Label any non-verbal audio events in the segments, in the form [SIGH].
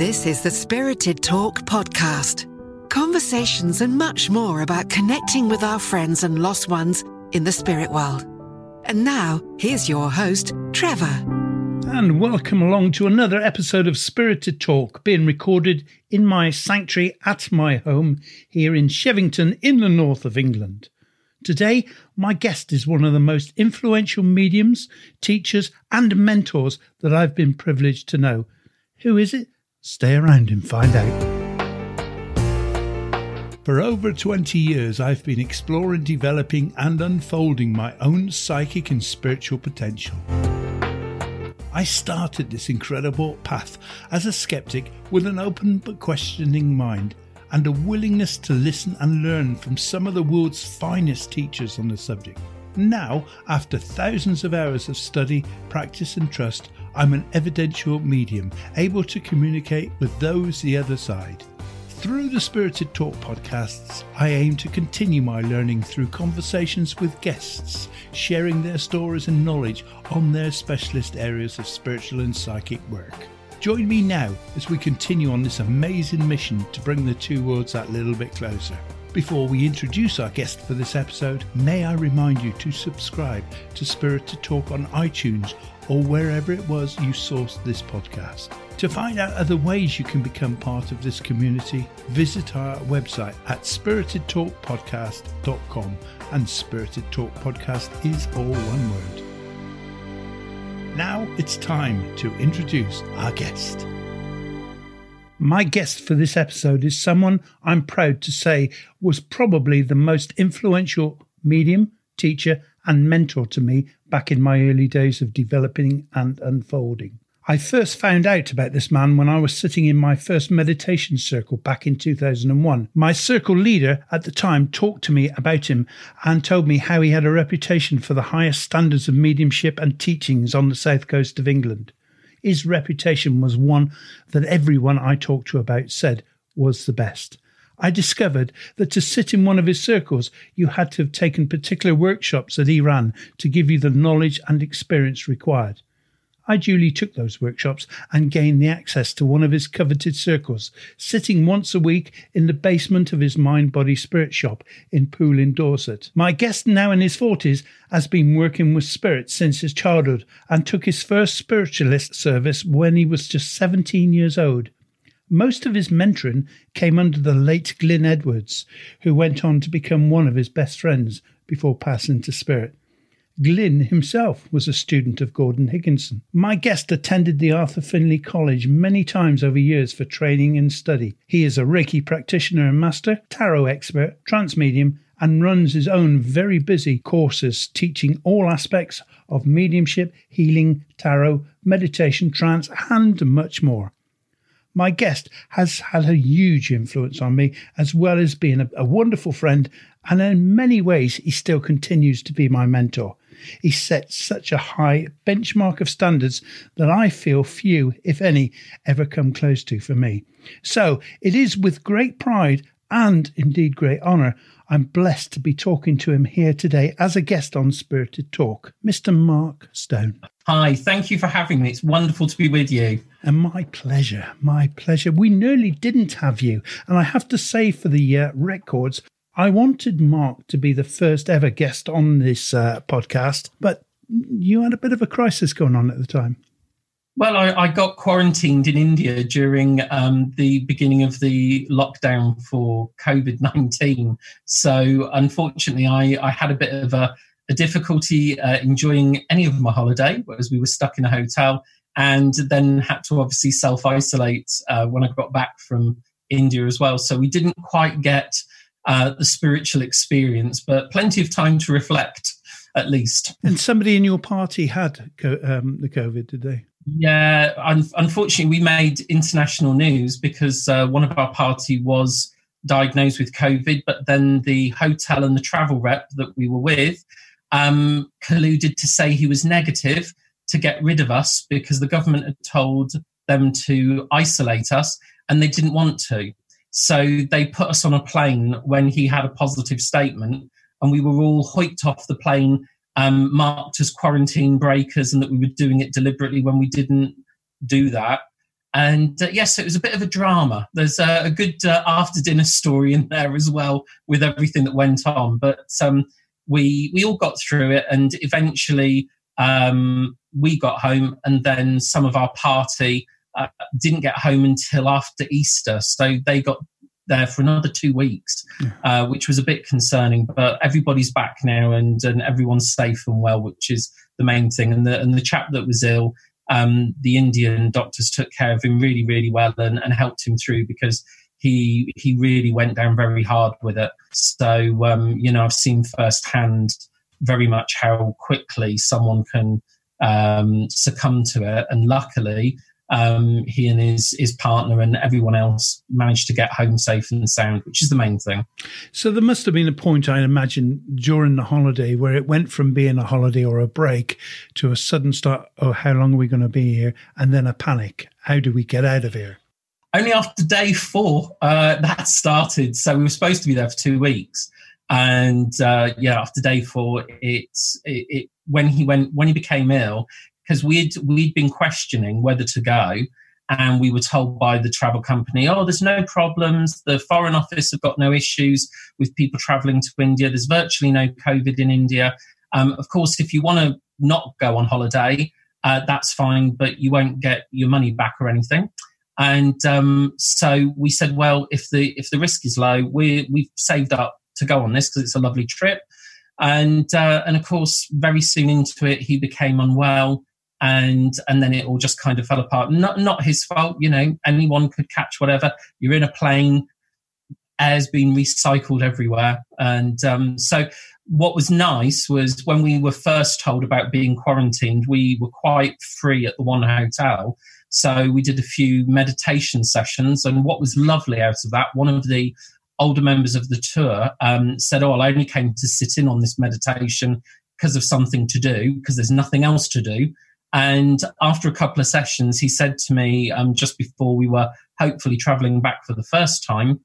This is the Spirited Talk podcast. Conversations and much more about connecting with our friends and lost ones in the spirit world. And now, here's your host, Trevor. And welcome along to another episode of Spirited Talk being recorded in my sanctuary at my home here in Shevington in the north of England. Today, my guest is one of the most influential mediums, teachers, and mentors that I've been privileged to know. Who is it? Stay around and find out. For over 20 years, I've been exploring, developing, and unfolding my own psychic and spiritual potential. I started this incredible path as a skeptic with an open but questioning mind and a willingness to listen and learn from some of the world's finest teachers on the subject. Now, after thousands of hours of study, practice, and trust, I'm an evidential medium, able to communicate with those the other side. Through the Spirited Talk podcasts, I aim to continue my learning through conversations with guests, sharing their stories and knowledge on their specialist areas of spiritual and psychic work. Join me now as we continue on this amazing mission to bring the two worlds that little bit closer. Before we introduce our guest for this episode, may I remind you to subscribe to Spirited Talk on iTunes or wherever it was you sourced this podcast. To find out other ways you can become part of this community, visit our website at spiritedtalkpodcast.com and Spirited Talk Podcast is all one word. Now it's time to introduce our guest. My guest for this episode is someone I'm proud to say was probably the most influential medium, teacher, and mentor to me back in my early days of developing and unfolding. I first found out about this man when I was sitting in my first meditation circle back in 2001. My circle leader at the time talked to me about him and told me how he had a reputation for the highest standards of mediumship and teachings on the south coast of England. His reputation was one that everyone I talked to about said was the best. I discovered that to sit in one of his circles, you had to have taken particular workshops that he ran to give you the knowledge and experience required. I duly took those workshops and gained the access to one of his coveted circles, sitting once a week in the basement of his mind body spirit shop in Poole in Dorset. My guest, now in his 40s, has been working with spirits since his childhood and took his first spiritualist service when he was just 17 years old. Most of his mentoring came under the late Glyn Edwards, who went on to become one of his best friends before passing to spirit. Glyn himself was a student of Gordon Higginson. My guest attended the Arthur Findlay College many times over years for training and study. He is a Reiki practitioner and master, tarot expert, trance medium, and runs his own very busy courses teaching all aspects of mediumship, healing, tarot, meditation, trance, and much more. My guest has had a huge influence on me, as well as being a, a wonderful friend, and in many ways, he still continues to be my mentor. He sets such a high benchmark of standards that I feel few, if any, ever come close to for me. So it is with great pride and indeed great honour I'm blessed to be talking to him here today as a guest on Spirited Talk, Mr. Mark Stone. Hi, thank you for having me. It's wonderful to be with you. And my pleasure, my pleasure. We nearly didn't have you. And I have to say, for the uh, records, I wanted Mark to be the first ever guest on this uh, podcast, but you had a bit of a crisis going on at the time. Well, I, I got quarantined in India during um, the beginning of the lockdown for COVID 19. So, unfortunately, I, I had a bit of a, a difficulty uh, enjoying any of my holiday, whereas we were stuck in a hotel, and then had to obviously self isolate uh, when I got back from India as well. So, we didn't quite get uh, the spiritual experience, but plenty of time to reflect at least. And somebody in your party had um, the COVID, did they? Yeah, un- unfortunately, we made international news because uh, one of our party was diagnosed with COVID, but then the hotel and the travel rep that we were with um, colluded to say he was negative to get rid of us because the government had told them to isolate us and they didn't want to. So they put us on a plane when he had a positive statement, and we were all hoiked off the plane, um, marked as quarantine breakers, and that we were doing it deliberately when we didn't do that. And uh, yes, it was a bit of a drama. There's a, a good uh, after dinner story in there as well with everything that went on. But um, we we all got through it, and eventually um, we got home, and then some of our party uh, didn't get home until after Easter. So they got there for another two weeks, uh, which was a bit concerning. But everybody's back now, and and everyone's safe and well, which is the main thing. And the and the chap that was ill, um, the Indian doctors took care of him really, really well and, and helped him through because he he really went down very hard with it. So um, you know, I've seen firsthand very much how quickly someone can um, succumb to it, and luckily um, he and his his partner and everyone else managed to get home safe and sound, which is the main thing. So there must have been a point, I imagine, during the holiday where it went from being a holiday or a break to a sudden start. Oh, how long are we going to be here? And then a panic. How do we get out of here? Only after day four uh, that started. So we were supposed to be there for two weeks, and uh, yeah, after day four, it's it, it when he went when he became ill because we'd we'd been questioning whether to go and we were told by the travel company oh there's no problems. The foreign office have got no issues with people traveling to india. There's virtually no covid in india. Um, of course if you want to not go on holiday uh, that's fine but you won't get your money back or anything. And um, so we said well if the if the risk is low we we've saved up to go on this because it's a lovely trip. And uh, and of course very soon into it he became unwell and and then it all just kind of fell apart. Not not his fault, you know. Anyone could catch whatever. You're in a plane, air's been recycled everywhere, and um, so what was nice was when we were first told about being quarantined, we were quite free at the one hotel. So we did a few meditation sessions, and what was lovely out of that, one of the older members of the tour um, said, "Oh, I only came to sit in on this meditation." Because of something to do, because there's nothing else to do. And after a couple of sessions, he said to me, um, just before we were hopefully traveling back for the first time,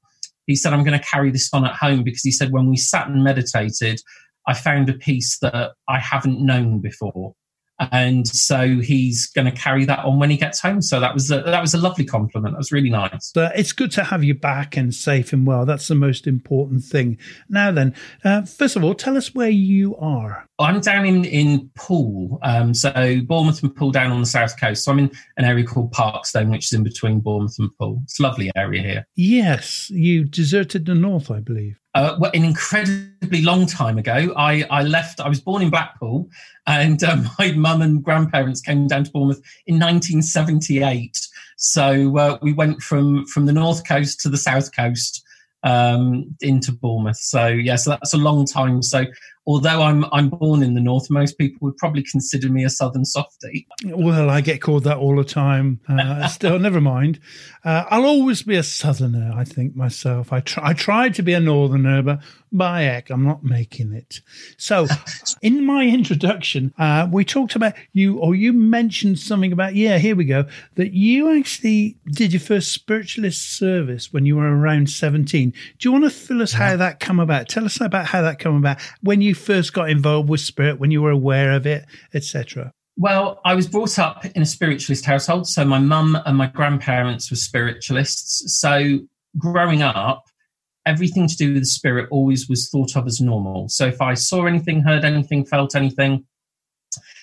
he said, I'm going to carry this on at home because he said, when we sat and meditated, I found a peace that I haven't known before and so he's going to carry that on when he gets home. So that was a, that was a lovely compliment. That was really nice. Uh, it's good to have you back and safe and well. That's the most important thing. Now then, uh, first of all, tell us where you are. I'm down in in Poole, um, so Bournemouth and Poole down on the south coast. So I'm in an area called Parkstone, which is in between Bournemouth and Poole. It's a lovely area here. Yes, you deserted the north, I believe uh, an incredibly long time ago. I, I left, I was born in Blackpool, and um, [LAUGHS] my mum and grandparents came down to Bournemouth in 1978. So uh, we went from, from the north coast to the south coast um, into Bournemouth. So, yeah, so that's a long time. So although I'm I'm born in the north, most people would probably consider me a southern softie. Well, I get called that all the time. Uh, [LAUGHS] still, never mind. Uh, I'll always be a southerner. I think myself. I try. I tried to be a northerner, but by heck, I'm not making it. So, [LAUGHS] in my introduction, uh, we talked about you, or you mentioned something about yeah. Here we go. That you actually did your first spiritualist service when you were around 17. Do you want to fill us how that come about? Tell us about how that come about when you first got involved with spirit, when you were aware of it, etc.? Well, I was brought up in a spiritualist household. So my mum and my grandparents were spiritualists. So growing up, everything to do with the spirit always was thought of as normal. So if I saw anything, heard anything, felt anything,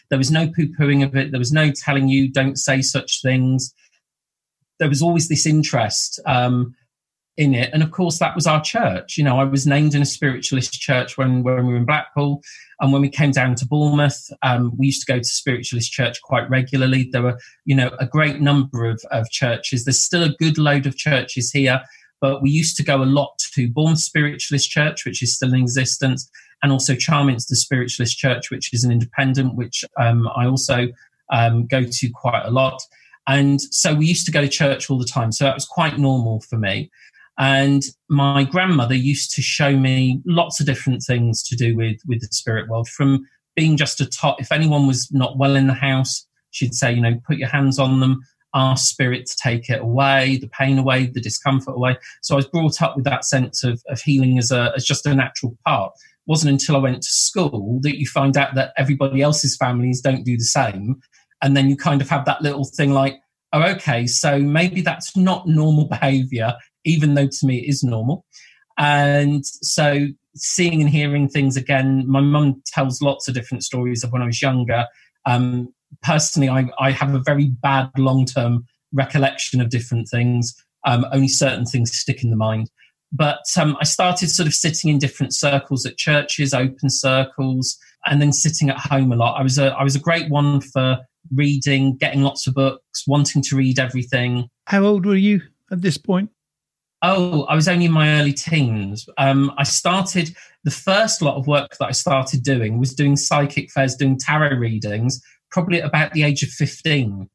there was no poo pooing of it. There was no telling you, don't say such things. There was always this interest. Um, in it. And of course, that was our church. You know, I was named in a spiritualist church when, when we were in Blackpool. And when we came down to Bournemouth, um, we used to go to spiritualist church quite regularly. There were, you know, a great number of, of churches. There's still a good load of churches here, but we used to go a lot to Bournemouth Spiritualist Church, which is still in existence, and also Charminster Spiritualist Church, which is an independent, which um, I also um, go to quite a lot. And so we used to go to church all the time. So that was quite normal for me. And my grandmother used to show me lots of different things to do with, with the spirit world from being just a top. If anyone was not well in the house, she'd say, you know, put your hands on them, ask spirit to take it away, the pain away, the discomfort away. So I was brought up with that sense of, of healing as a, as just a natural part. It wasn't until I went to school that you find out that everybody else's families don't do the same. And then you kind of have that little thing like, oh, okay, so maybe that's not normal [LAUGHS] behavior, even though to me it is normal. And so seeing and hearing things again, my mum tells lots of different stories of when I was younger. Um, personally, I, I have a very bad long term recollection of different things. Um, only certain things stick in the mind. But um, I started sort of sitting in different circles at churches, open circles, and then sitting at home a lot. I was a I was a great one for reading, getting lots of books, wanting to read everything. How old were you at this point? Oh, I was only in my early teens. Um, I started the first lot of work that I started doing was doing psychic fairs, doing tarot readings, probably at about the age of fifteen,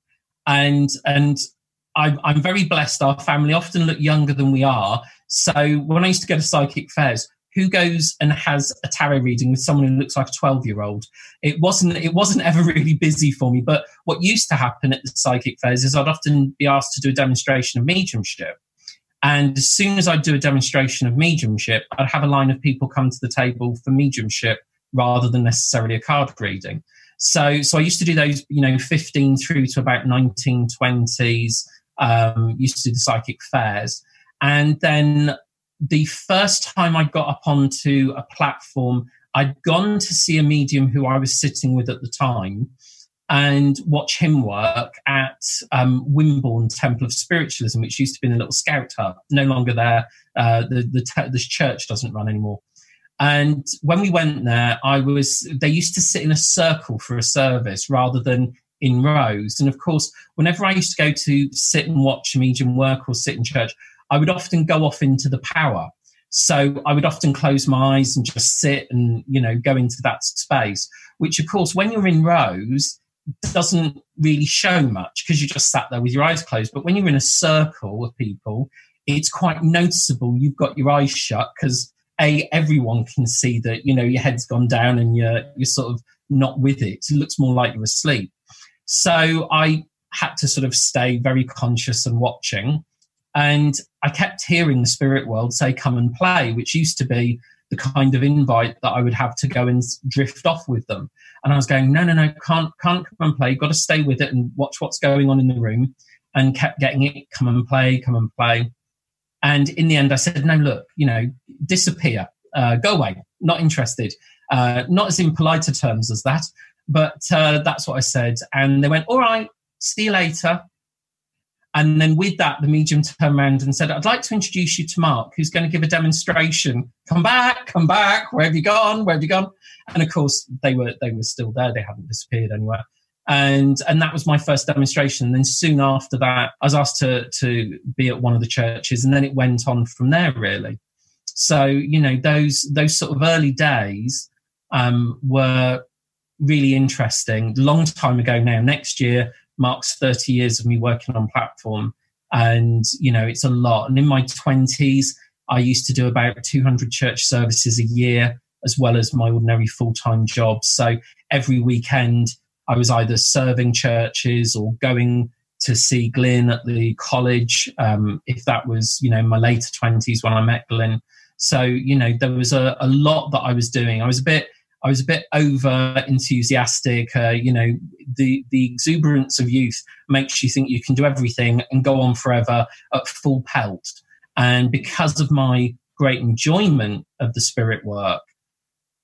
and and I'm, I'm very blessed. Our family often look younger than we are. So when I used to go to psychic fairs, who goes and has a tarot reading with someone who looks like a 12 year old it wasn't it wasn't [LAUGHS] ever really busy for me but what used to happen at the psychic fairs is i'd often be asked to do a demonstration of mediumship and as soon as i'd do a demonstration of mediumship i'd have a line of people come to the table for mediumship rather than necessarily a card reading. So so i used to do those you know 15 through to about 1920s um, used to do the psychic fairs. And then the first time I got up onto a platform, I'd gone to see a medium who I was sitting with at the time and watch him work at um, Wimborne Temple of Spiritualism, which used to be in a little scout hut, no longer there. Uh, the, the, te- the church doesn't run anymore. And when we went there, I was, they used to sit in a circle for a service rather than in rows. And of course, whenever I used to go to sit and watch a medium work or sit in church, I would often go off into the power. So I would often close my eyes and just sit and, you know, go into that space, which of course, when you're in rows, doesn't really show much because you just sat there with your eyes closed. But when you're in a circle of people, it's quite noticeable you've got your eyes shut because a everyone can see that you know your head's gone down and you're you're sort of not with it. It looks more like you're asleep. So I had to sort of stay very conscious and watching. And I kept hearing the spirit world say, come and play, which used to be the kind of invite that I would have to go and drift off with them. And I was going, no, no, no, can't, can't come and play. Got to stay with it and watch what's going on in the room. And kept getting it, come and play, come and play. And in the end, I said, no, look, you know, disappear, uh, go away, not interested. Uh, not as in politer terms as that, but uh, that's what I said. And they went, all right, see you later. And then with that, the medium turned around and said, I'd like to introduce you to Mark, who's going to give a demonstration. Come back, come back. Where have you gone? Where have you gone? And of course, they were they were still there. They hadn't disappeared anywhere. And and that was my first demonstration. And then soon after that, I was asked to to be at one of the churches, and then it went on from there really. So you know those those sort of early days um, were really interesting. Long time ago now. Next year, marks 30 years of me working on platform. And you know it's a lot. And in my 20s i used to do about 200 church services a year as well as my ordinary full-time job. So every weekend i was either serving churches or going to see glyn at the college um, if that was you know my later 20s when i met glyn. So you know there was a, a lot that i was doing. I was a bit I was a bit over enthusiastic. Uh, you know, the the exuberance of youth makes you think you can do everything and go on forever at full pelt. And because of my great enjoyment of the spirit work,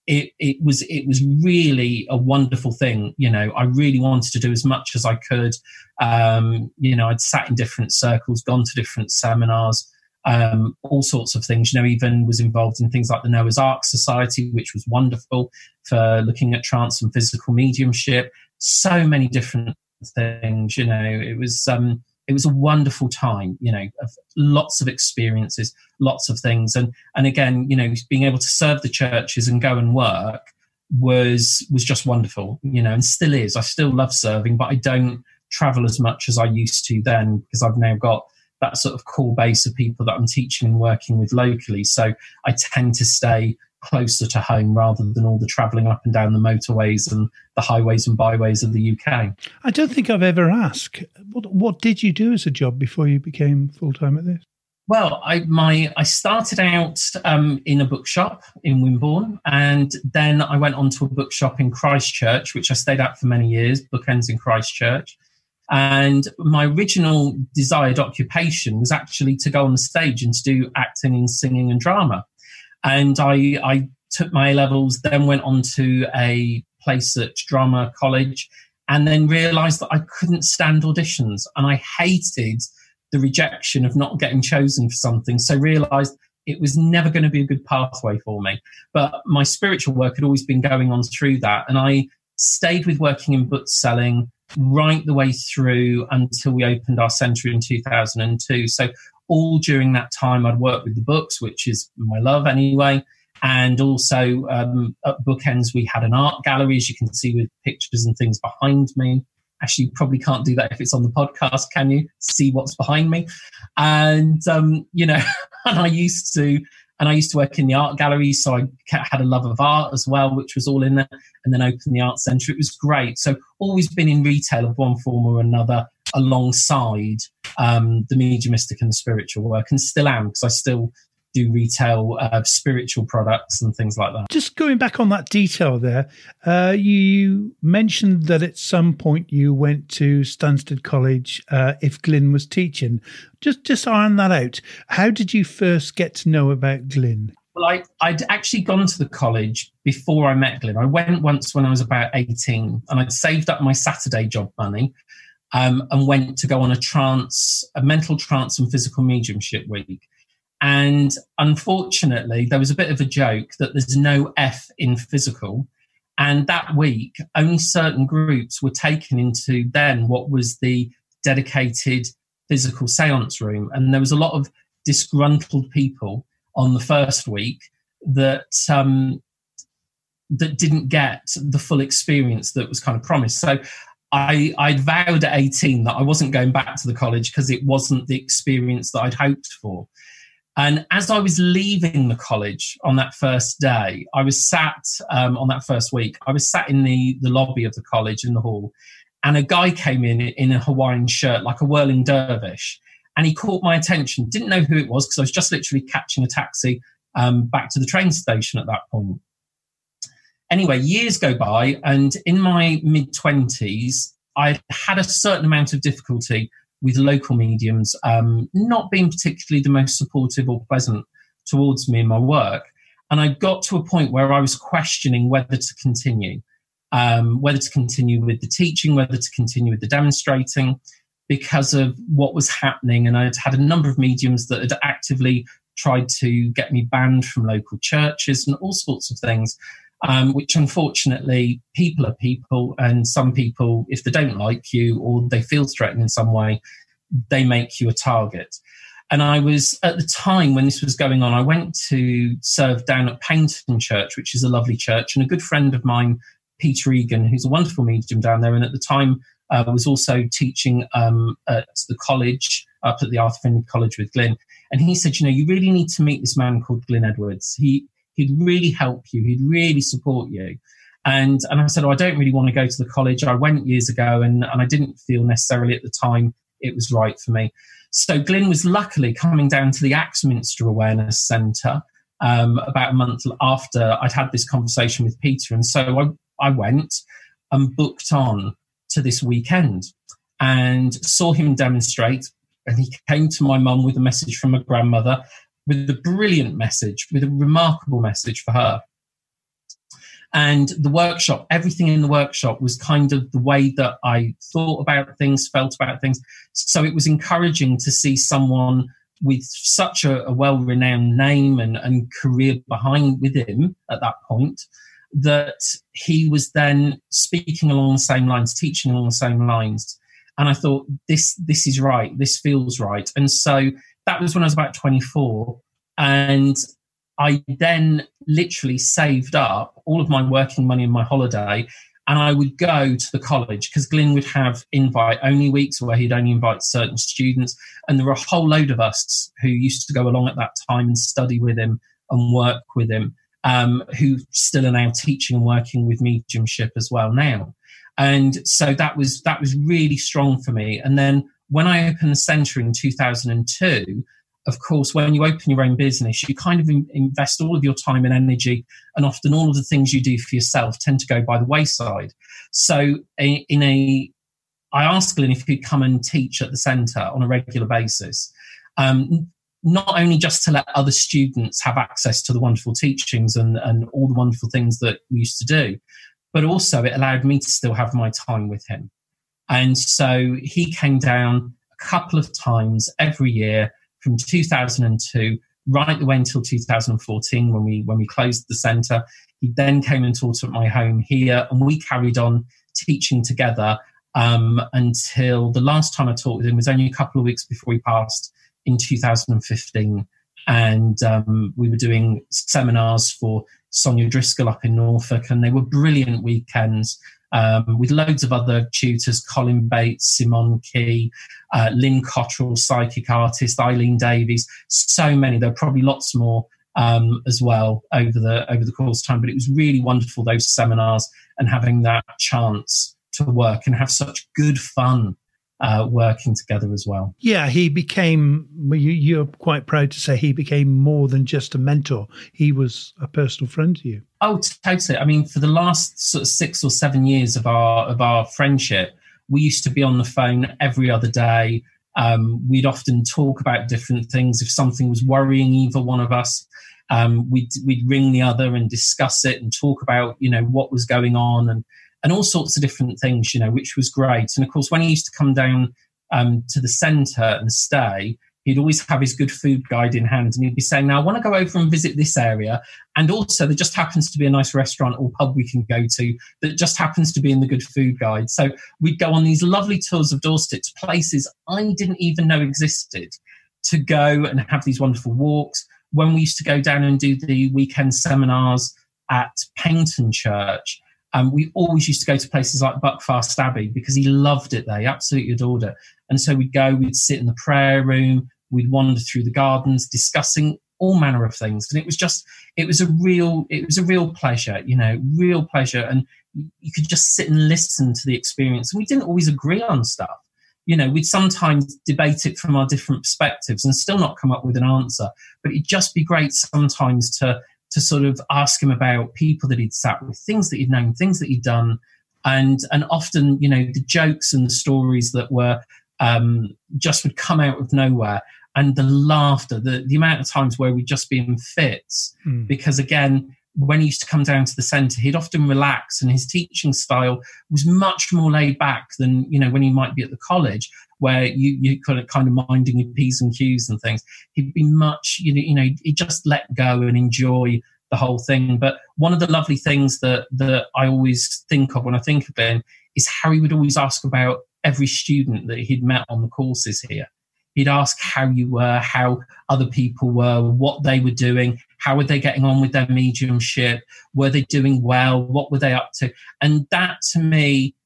it it was it was really a wonderful thing. You know, I really wanted to do as much as I could. Um, you know, I'd sat in different circles, gone to different seminars um, all sorts of things. You know, even was involved in things like the Noah's Ark Society, which was wonderful for looking at trance and physical mediumship. So many different things. You know, it was um, it was a wonderful time. You know, of lots of experiences, lots of things, and and again, you know, being able to serve the churches and go and work was was just wonderful. You know, and still is. I still love serving, but I don't travel as much as I used to then because I've now got that sort of core base of people that I'm teaching and working with locally. So I tend to stay closer to home rather than all the travelling up and down the motorways and the highways and byways of the UK. I don't think I've ever asked what, what did you do as a job before you became full time at this? Well, I my I started out um, in a bookshop in Wimborne, and then I went on to a bookshop in Christchurch, which I stayed at for many years. Bookends in Christchurch, And my original desired occupation was actually to go on the stage and to do acting and singing and drama. And I, I took my A levels, then went on to a place at drama college, and then realized that I couldn't stand auditions and I hated the rejection of not getting chosen for something. So realized it was never going to be a good pathway for me. But my spiritual work had always been going on through that. And I stayed with working in book selling right the way through until we opened our centre in 2002. So all during that time, I'd worked with the books, which is my love anyway. And also um, at Bookends, we had an art gallery, as you can see with pictures and things behind me. Actually, you probably can't do that if it's on the podcast, can you? See what's behind me. And, um, you know, [LAUGHS] and I used to and I used to work in the art gallery, so I had a love of art as well, which was all in there. And then opened the art centre. It was great. So always been in retail of one form or another, alongside um, the mediumistic and the spiritual work, and still am because I still do retail uh, spiritual products and things like that. Just going back on that detail there, uh, you mentioned that at some point you went to Stansted College uh, if Glyn was teaching. Just just iron that out. How did you first get to know about Glyn? Well, I, I'd actually gone to the college before I met Glyn. I went once when I was about 18 and I'd saved up my Saturday job money um, and went to go on a trance, a mental trance and physical mediumship week. And unfortunately, there was a bit of a joke that there's no F in physical. And that week, only certain groups were taken into then what was the dedicated physical seance room. And there was a lot of disgruntled people on the first week that um, that didn't get the full experience that was kind of promised. So I, I'd vowed at 18 that I wasn't going back to the college because it wasn't the experience that I'd hoped for. And as I was leaving the college on that first day, I was sat um, on that first week. I was sat in the the lobby of the college in the hall, and a guy came in in a Hawaiian shirt, like a whirling dervish, and he caught my attention. Didn't know who it was because I was just literally catching a taxi um, back to the train station at that point. Anyway, years go by, and in my mid twenties, I had a certain amount of difficulty with local mediums um, not being particularly the most supportive or pleasant towards me in my work. And I got to a point where I was questioning whether to continue, um, whether to continue with the teaching, whether to continue with the demonstrating, because of what was happening. And I'd had a number of mediums that had actively tried to get me banned from local churches and all sorts of things um, which unfortunately people are people, and some people, if they don't like you or they feel threatened in some way, they make you a target. And I was at the time when this was going on, I went to serve down at Paignton Church, which is a lovely church, and a good friend of mine, Peter Egan, who's a wonderful medium down there, and at the time uh, was also teaching um, at the college up at the Arthur Findlay College with Glyn. And he said, you know, you really need to meet this man called Glyn Edwards. He He'd really help you. He'd really support you. And and I said, oh, I don't really want to go to the college. I went years ago, and and I didn't feel necessarily at the time it was right for me. So Glyn was luckily coming down to the Axminster Awareness Centre um, about a month after I'd had this conversation with Peter, and so I I went and booked on to this weekend and saw him demonstrate. And he came to my mum with a message from my grandmother with a brilliant message, with a remarkable message for her. And the workshop, everything in the workshop was kind of the way that I thought about things, felt about things. So it was encouraging to see someone with such a, a well renowned name and, and career behind with him at that point that he was then speaking along the same lines, teaching along the same lines. And I thought, this this is right, this feels right. And so that was when I was about 24. And I then literally saved up all of my working money and my holiday. And I would go to the college because Glyn would have invite only weeks where he'd only invite certain students. And there were a whole load of us who used to go along at that time and study with him and work with him, um, who still are now teaching and working with mediumship as well now. And so that was that was really strong for me. And then when I opened the centre in 2002, of course, when you open your own business, you kind of invest all of your time and energy, and often all of the things you do for yourself tend to go by the wayside. So, in a I asked Glyn if he'd come and teach at the centre on a regular basis. Um, not only just to let other students have access to the wonderful teachings and, and all the wonderful things that we used to do, but also it allowed me to still have my time with him. And so he came down a couple of times every year from 2002 right the way until 2014 when we when we closed the centre. He then came and taught at my home here, and we carried on teaching together um, until the last time I taught with him was only a couple of weeks before he passed in 2015. And um, we were doing seminars for Sonia Driscoll up in Norfolk, and they were brilliant weekends um, with loads of other tutors Colin Bates, Simon Key, uh, Lynn Cottrell, psychic artist, Eileen Davies, so many. There are probably lots more um, as well over the over the course of time. But it was really wonderful those seminars and having that chance to work and have such good fun uh, working together as well. Yeah, he became, you, are quite proud to say he became more than just a mentor. He was a personal friend to you. Oh, totally. I mean, for the last sort of six or seven years of our of our friendship, we used to be on the phone every other day. Um, we'd often talk about different things. If something was worrying either one of us, um, we'd we'd ring the other and discuss it and talk about you know what was going on and and all sorts of different things, you know, which was great. And of course, when he used to come down um, to the centre and stay, he'd always have his good food guide in hand and he'd be saying, Now, I want to go over and visit this area. And also, there just happens to be a nice restaurant or pub we can go to that just happens to be in the good food guide. So we'd go on these lovely tours of Dorset to places I didn't even know existed to go and have these wonderful walks. When we used to go down and do the weekend seminars at Paignton Church, um, we always used to go to places like Buckfast Abbey because he loved it there. He absolutely adored it. And so we'd go, we'd sit in the prayer room, we'd wander through the gardens discussing all manner of things. And it was just, it was a real, it was a real pleasure, you know, real pleasure. And you could just sit and listen to the experience. And we didn't always agree on stuff. You know, we'd sometimes debate it from our different perspectives and still not come up with an answer. But it'd just be great sometimes to to sort of ask him about people that he'd sat with, things that he'd known, things that he'd done, and and often you know the jokes and the stories that were um, just would come out of nowhere, and the laughter, the the amount of times where we'd just be in fits mm. because again. When he used to come down to the centre, he'd often relax, and his teaching style was much more laid back than you know when he might be at the college, where you you kind of kind of minding your p's and q's and things. He'd be much you know you know he just let go and enjoy the whole thing. But one of the lovely things that that I always think of when I think of him is how he would always ask about every student that he'd met on the courses here. He'd ask how you were, how other people were, what they were doing, how were they getting on with their mediumship, were they doing well, what were they up to, and that to me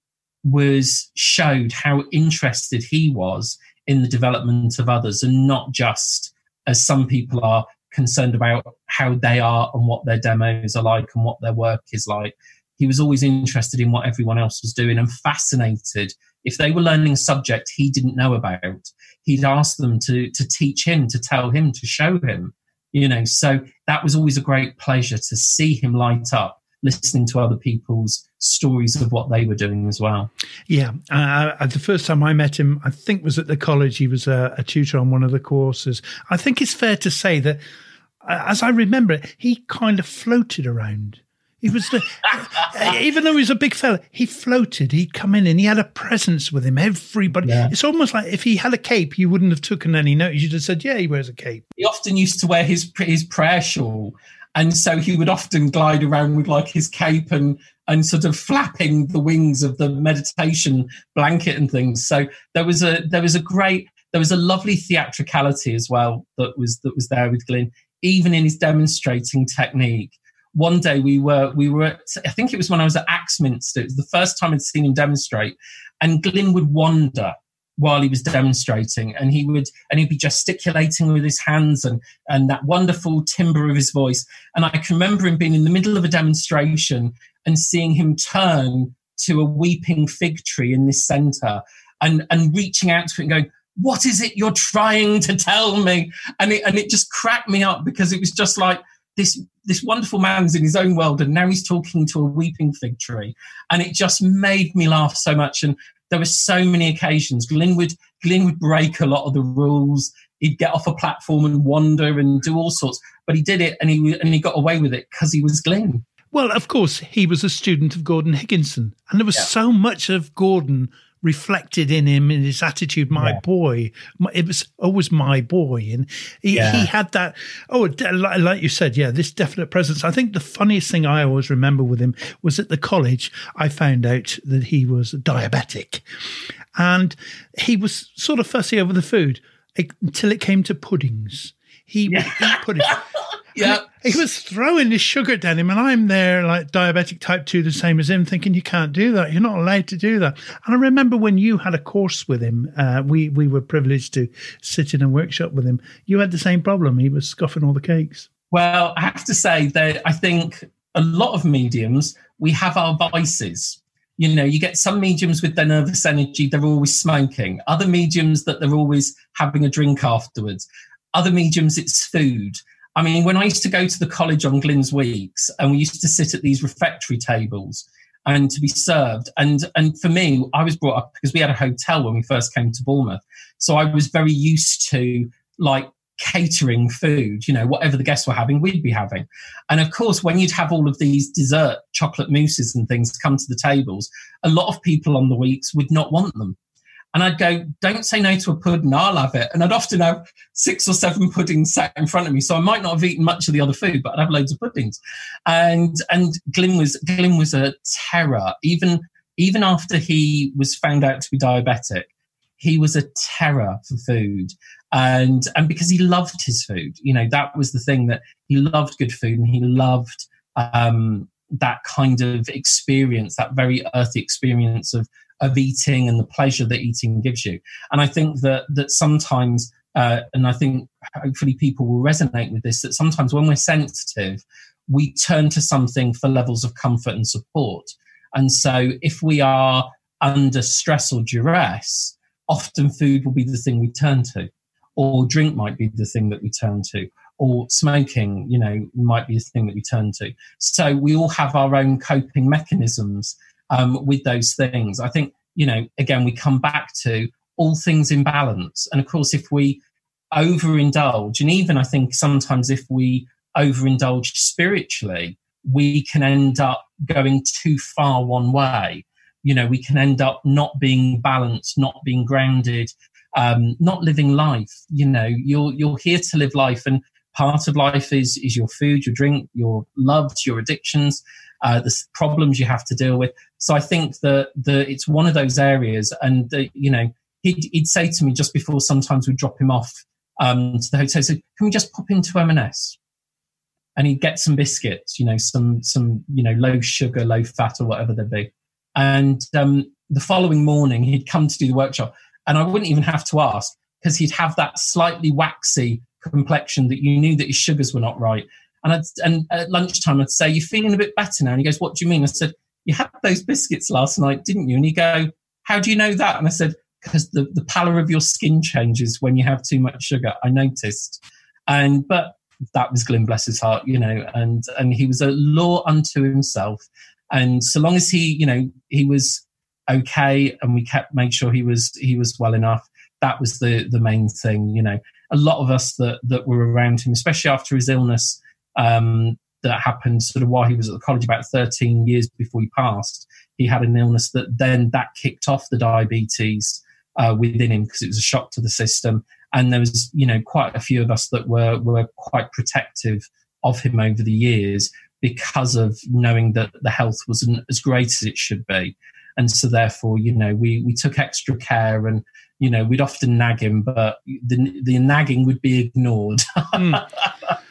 was showed how interested he was in the development of others and not just as some people are concerned about how they are and what their demos are like and what their work is like. He was always interested in what everyone else was doing and fascinated. If they were learning a subject he didn't know about, he'd ask them to, to teach him, to tell him, to show him. You know, so that was always a great pleasure to see him light up listening to other people's stories of what they were doing as well. Yeah, uh, the first time I met him, I think was at the college. He was a, a tutor on one of the courses. I think it's fair to say that, uh, as I remember it, he kind of floated around. He was, the, [LAUGHS] even though he was a big fella, he floated. He'd come in and he had a presence with him. Everybody, yeah. it's almost like if he had a cape, you wouldn't have taken any notice. You'd have said, "Yeah, he wears a cape." He often used to wear his his prayer shawl, and so he would often glide around with like his cape and and sort of flapping the wings of the meditation blanket and things. So there was a there was a great there was a lovely theatricality as well that was that was there with Glyn, even in his demonstrating technique. One day we were we were at, I think it was when I was at Axminster. It was the first time I'd seen him demonstrate, and Glyn would wander while he was demonstrating and he would and he'd be gesticulating with his hands and and that wonderful timbre of his voice. And i can remember him being in the middle of a demonstration and seeing him turn to a weeping fig tree in this center and and reaching out to it and going what is it you're trying to tell me? And it and it just cracked me up because it was just like this this wonderful man's in his own world and now he's talking to a weeping fig tree. And it just made me laugh so much. And there were so many occasions. Glyn would Glyn would break a lot of the rules. He'd get off a platform and wander and do all sorts, but he did it and he and he got away with it because he was Glyn. Well, of course, he was a student of Gordon Higginson, and there was yeah. so much of Gordon reflected in him in his attitude my yeah. boy it was always my boy and he, yeah. he had that oh like you said yeah this definite presence i think the funniest thing i always remember with him was at the college i found out that he was diabetic and he was sort of fussy over the food until it came to puddings he yeah. would eat pudding yeah. He was throwing his sugar down him, and I'm there like diabetic type 2, the same as him, thinking, you can't do that. You're not allowed to do that. And I remember when you had a course with him, uh, we, we were privileged to sit in a workshop with him. You had the same problem. He was scoffing all the cakes. Well, I have to say that I think a lot of mediums, we have our vices you know you get some mediums with their nervous energy they're always smoking other mediums that they're always having a drink afterwards other mediums it's food I mean, when I used to go to the college on Glyn's weeks, and we used to sit at these refectory tables and to be served, and and for me, I was brought up because we had a hotel when we first came to Bournemouth, so I was very used to like catering food, you know, whatever the guests were having, we'd be having. And of course, when you'd have all of these dessert chocolate mousses and things come to the tables, a lot of people on the weeks would not want them. And I'd go, don't say no to a pudding, I'll have it. And I'd often have six or seven [LAUGHS] puddings sat in front of me. So I might not have eaten much of the other food, but I'd have loads of puddings. And and Glyn was Glyn was a terror. Even even after he was found out to be diabetic, he was a terror for food. And and because he loved his food, you know, that was the thing that he loved good food and he loved um that kind of experience, that very earthy experience of of eating and the pleasure that eating gives you. And I think that that sometimes, uh, and I think hopefully people will resonate with this, that sometimes when we're sensitive, we turn to something for levels of comfort and support. And so if we are under stress or duress, often food will be the thing we turn to, or drink might be the thing that we turn to, or smoking, you know, might be the thing that we turn to. So we all have our own coping mechanisms um, with those things. I think, you know, again, we come back to all things in balance. And of course, if we overindulge, and even I think sometimes if we overindulge spiritually, we can end up going too far one way. You know, we can end up not being balanced, not being grounded, um, not living life. You know, you're you're here to live life, and part of life is is your food, your drink, your loves, your addictions, uh, the problems you have to deal with. So I think that the it's one of those areas, and you know, he'd, he'd say to me just before sometimes we'd drop him off um, to the hotel, so can we just pop into M&S? And he'd get some biscuits, you know, some some you know low sugar, low fat, or whatever they'd be. And um, the following morning, he'd come to do the workshop, and I wouldn't even have to ask because he'd have that slightly waxy complexion that you knew that his sugars were not right. And, I'd, and at lunchtime, I'd say, You're feeling a bit better now. And he goes, What do you mean? I said, You had those biscuits last night, didn't you? And he go, How do you know that? And I said, Because the, the pallor of your skin changes when you have too much sugar. I noticed. And, but that was Glyn, bless his heart, you know, and, and he was a law unto himself. And so long as he, you know, he was okay and we kept made sure he was he was well enough that was the the main thing you know a lot of us that that were around him especially after his illness um, that happened sort of while he was at the college about 13 years before he passed. He had an illness that then that kicked off the diabetes uh, within him because it was a shock to the system. And there was, you know, quite a few of us that were were quite protective of him over the years because of knowing that the health wasn't as great as it should be. And so therefore, you know, we we took extra care and you know, we'd often nag him, but the the nagging would be ignored. mm. [LAUGHS]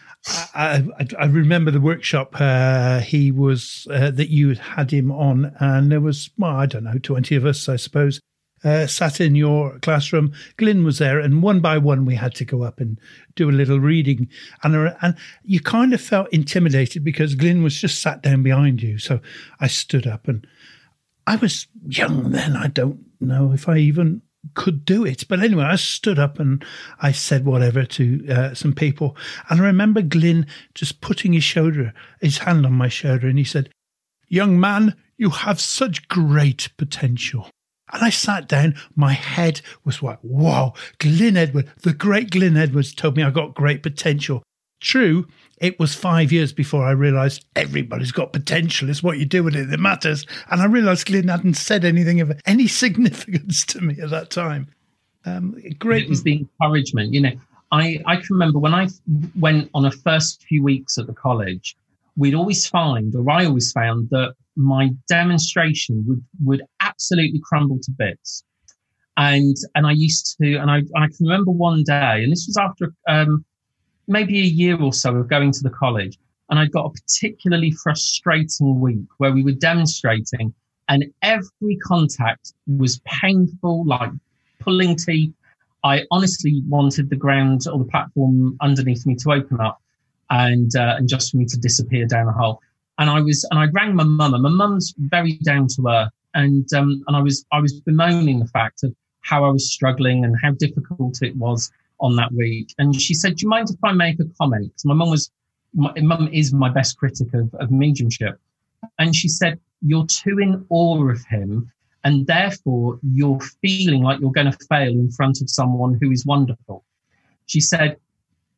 I, I, I, remember the workshop uh, he was uh, that you had him on, and there was well, I don't know, twenty of us, I suppose, uh, sat in your classroom. Glyn was there, and one by one we had to go up and do a little reading, and uh, and you kind of felt intimidated because Glyn was just sat down behind you. So I stood up, and I was young then. I don't know if I even could do it. But anyway, I stood up and I said whatever to uh, some people. And I remember Glyn just putting his shoulder, his hand on my shoulder, and he said, Young man, you have such great potential. And I sat down, my head was like, wow, Glyn Edwards, the great Glyn Edwards told me I got great potential. True, it was five years before I realised everybody's got potential. It's what you do with it that matters. And I realised Glyn hadn't said anything of any [LAUGHS] significance to me at that time. Um, great. It was the encouragement. You know, I, I can remember when I went on a first few weeks at the college, we'd always find, or I always found, that my demonstration would, would absolutely crumble to bits. And, and I used to, and I, I can remember one day, and this was after, um, maybe a year or so of going to the college. And I got a particularly frustrating week where we were demonstrating and every contact was painful, like pulling teeth. I honestly wanted the ground or the platform underneath me to open up and, uh, and just for me to disappear down a hole. And I was, and I rang my mum and my mum's very down to earth. And, um, and I was, I was bemoaning the fact of how I was struggling and how difficult it was on that week. And she said, Do you mind if I make a comment? Because my mum was, my mum is my best critic of, of mediumship. And she said, You're too in awe of him. And therefore, you're feeling like you're going to fail in front of someone who is wonderful. She said,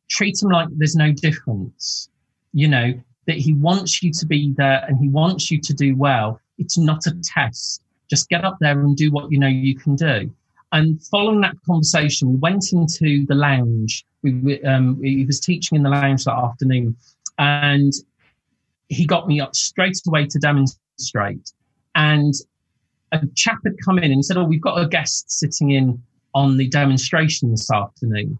Treat him like there's no difference. You know, that he wants you to be there and he wants you to do well. It's not a test. Just get up there and do what you know you can do. And following that conversation, we went into the lounge. We, um, he was teaching in the lounge that afternoon, and he got me up straight away to demonstrate. And a chap had come in and said, "Oh, we've got a guest sitting in on the demonstration this afternoon."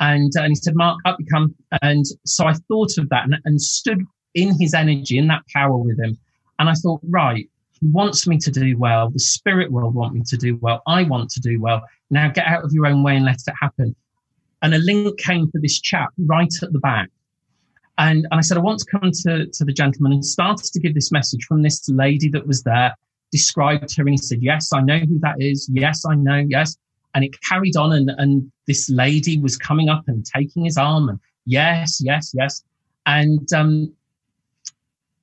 And, uh, and he said, "Mark, up you come." And so I thought of that and, and stood in his energy, in that power with him. And I thought, right, he wants me to do well. The spirit world want me to do well. I want to do well. Now get out of your own way and let it happen. And a link came for this chap right at the back. And, and I said, I want to come to, to the gentleman and started to give this message from this lady that was there, described her. And he said, yes, I know who that is. Yes, I know. Yes. And it carried on. And, and this lady was coming up and taking his arm and yes, yes, yes. And, um,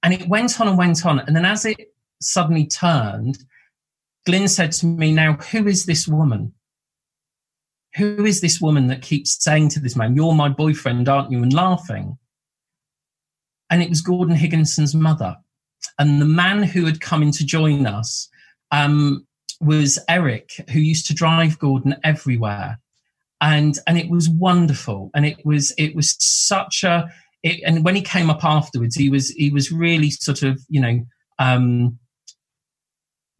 and it went on and went on. And then as it suddenly turned, Glyn said to me, Now, who is this woman? Who is this woman that keeps saying to this man, You're my boyfriend, aren't you? and laughing. And it was Gordon Higginson's mother. And the man who had come in to join us um, was Eric, who used to drive Gordon everywhere. And and it was wonderful. And it was it was such a it, and when he came up afterwards, he was he was really sort of, you know, um,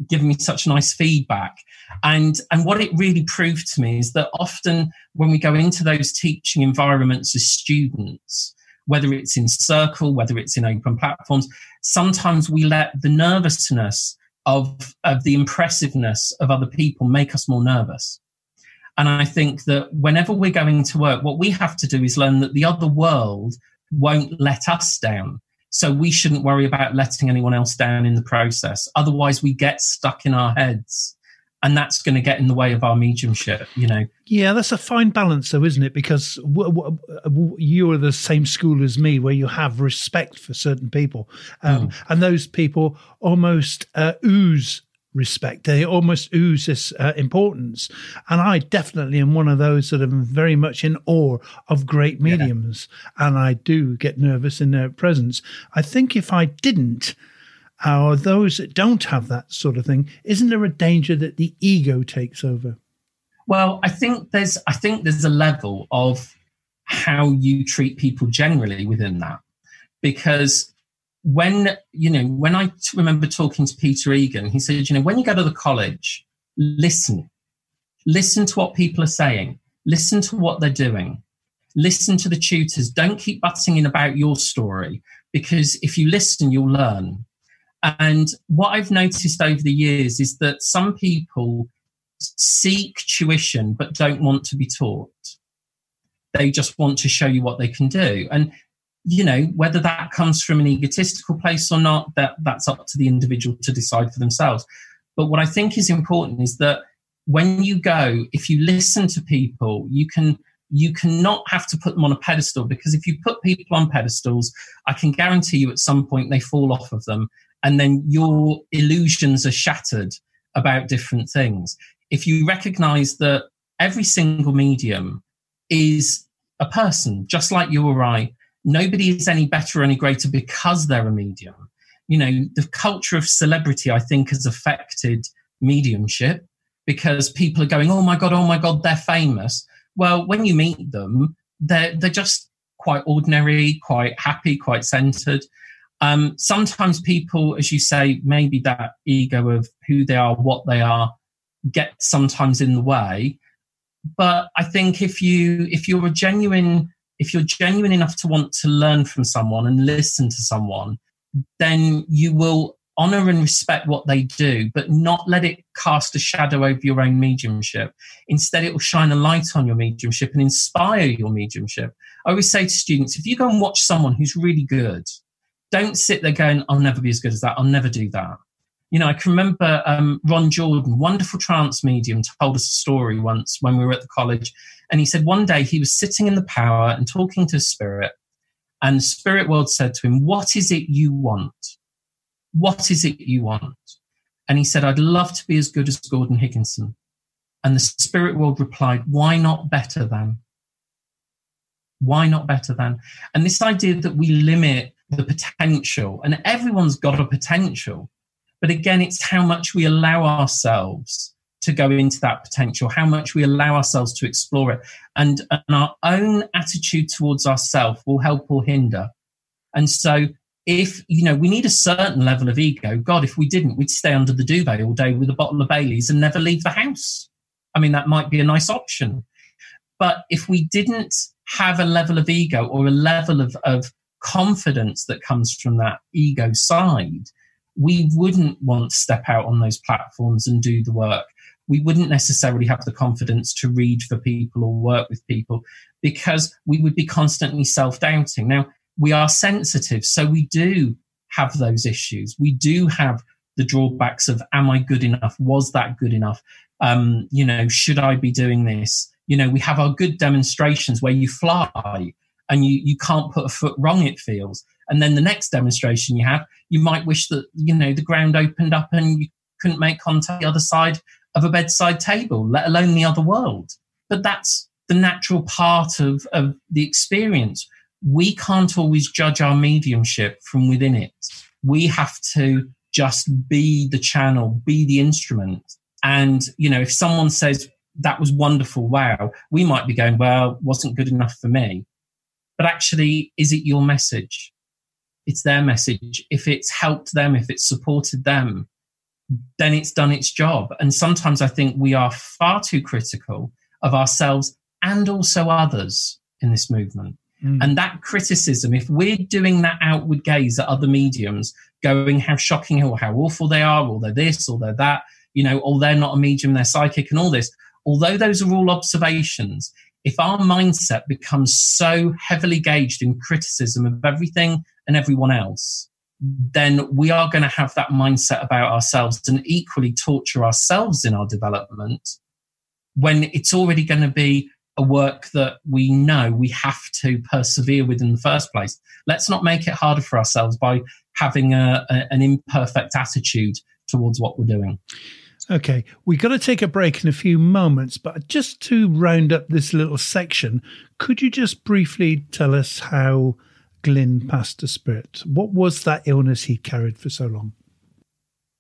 giving me such nice feedback. And, and what it really proved to me is that often when we go into those teaching environments as students, whether it's in circle, whether it's in open platforms, sometimes we let the nervousness of, of the impressiveness of other people make us more nervous. And I think that whenever we're going to work, what we have to do is learn that the other world won't let us down. So we shouldn't worry about letting anyone else down in the process. Otherwise, we get stuck in our heads. And that's going to get in the way of our mediumship, you know. Yeah, that's a fine balance, though, isn't it? Because w- w- you are the same school as me, where you have respect for certain people, um, mm. and those people almost uh, ooze respect. They almost ooze this uh, importance. And I definitely am one of those that am very much in awe of great mediums. Yeah. And I do get nervous in their presence. I think if I didn't, or those that don't have that sort of thing, isn't there a danger that the ego takes over? Well, I think there's I think there's a level of how you treat people generally within that. Because when you know when I remember talking to Peter Egan, he said, you know, when you go to the college, listen, listen to what people are saying, listen to what they're doing, listen to the tutors. Don't keep butting in about your story because if you listen, you'll learn. And what I've noticed over the years is that some people seek tuition but don't want to be taught. They just want to show you what they can do. And you know whether that comes from an egotistical place or not that that's up to the individual to decide for themselves but what i think is important is that when you go if you listen to people you can you cannot have to put them on a pedestal because if you put people on pedestals i can guarantee you at some point they fall off of them and then your illusions are shattered about different things. If you recognize that every single medium is a person, just like you or I, nobody is any better or any greater because they're a medium. You know, the culture of celebrity, I think, has affected mediumship because people are going, oh my God, oh my God, they're famous. Well, when you meet them, they're, they're just quite ordinary, quite happy, quite centered. Um, sometimes people, as you say, maybe that ego of who they are, what they are, get sometimes in the way. But I think if you if you're a genuine if you're genuine enough to want to learn from someone and listen to someone, then you will honor and respect what they do, but not let it cast a shadow over your own mediumship. Instead, it will shine a light on your mediumship and inspire your mediumship. I always say to students if you go and watch someone who's really good, don't sit there going, I'll never be as good as that. I'll never do that. You know, I can remember um, Ron Jordan, wonderful trance medium, told us a story once when we were at the college. And he said one day he was sitting in the power and talking to spirit. And the spirit world said to him, What is it you want? What is it you want? And he said, I'd love to be as good as Gordon Higginson. And the spirit world replied, Why not better than? Why not better than? And this idea that we limit the potential, and everyone's got a potential. But again, it's how much we allow ourselves to go into that potential, how much we allow ourselves to explore it. And, and our own attitude towards ourselves will help or hinder. And so, if you know, we need a certain level of ego. God, if we didn't, we'd stay under the duvet all day with a bottle of Bailey's and never leave the house. I mean, that might be a nice option. But if we didn't have a level of ego or a level of, of confidence that comes from that ego side, we wouldn't want to step out on those platforms and do the work. We wouldn't necessarily have the confidence to read for people or work with people because we would be constantly self doubting. Now, we are sensitive, so we do have those issues. We do have the drawbacks of am I good enough? Was that good enough? Um, you know, should I be doing this? You know, we have our good demonstrations where you fly and you, you can't put a foot wrong, it feels. And then the next demonstration you have, you might wish that, you know, the ground opened up and you couldn't make contact the other side of a bedside table, let alone the other world. But that's the natural part of, of the experience. We can't always judge our mediumship from within it. We have to just be the channel, be the instrument. And, you know, if someone says, that was wonderful, wow, we might be going, well, wasn't good enough for me. But actually, is it your message? It's their message. If it's helped them, if it's supported them, then it's done its job. And sometimes I think we are far too critical of ourselves and also others in this movement. Mm. And that criticism, if we're doing that outward gaze at other mediums, going how shocking or how awful they are, or they're this, or they're that, you know, or they're not a medium, they're psychic, and all this, although those are all observations, if our mindset becomes so heavily gauged in criticism of everything and everyone else, then we are going to have that mindset about ourselves and equally torture ourselves in our development when it's already going to be a work that we know we have to persevere with in the first place. Let's not make it harder for ourselves by having a, a, an imperfect attitude towards what we're doing. Okay, we've got to take a break in a few moments, but just to round up this little section, could you just briefly tell us how Glyn passed to spirit? What was that illness he carried for so long?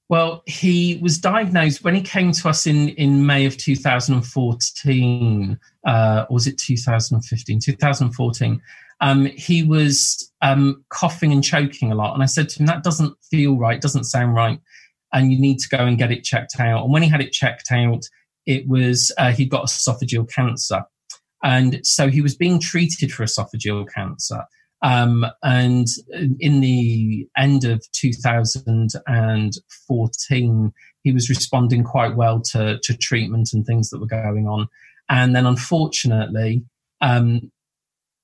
Well, he was diagnosed when he came to us in, in May of 2014, uh, or was it 2015? 2014. Um, he was um, coughing and choking a lot. And I said to him, That doesn't feel right, doesn't sound right and you need to go and get it checked out. And when he had it checked out, it was uh, he got esophageal cancer, and so he was being treated for esophageal cancer. Um, and in the end of 2014, he was responding quite well to, to treatment and things that were going on. And then, unfortunately, um,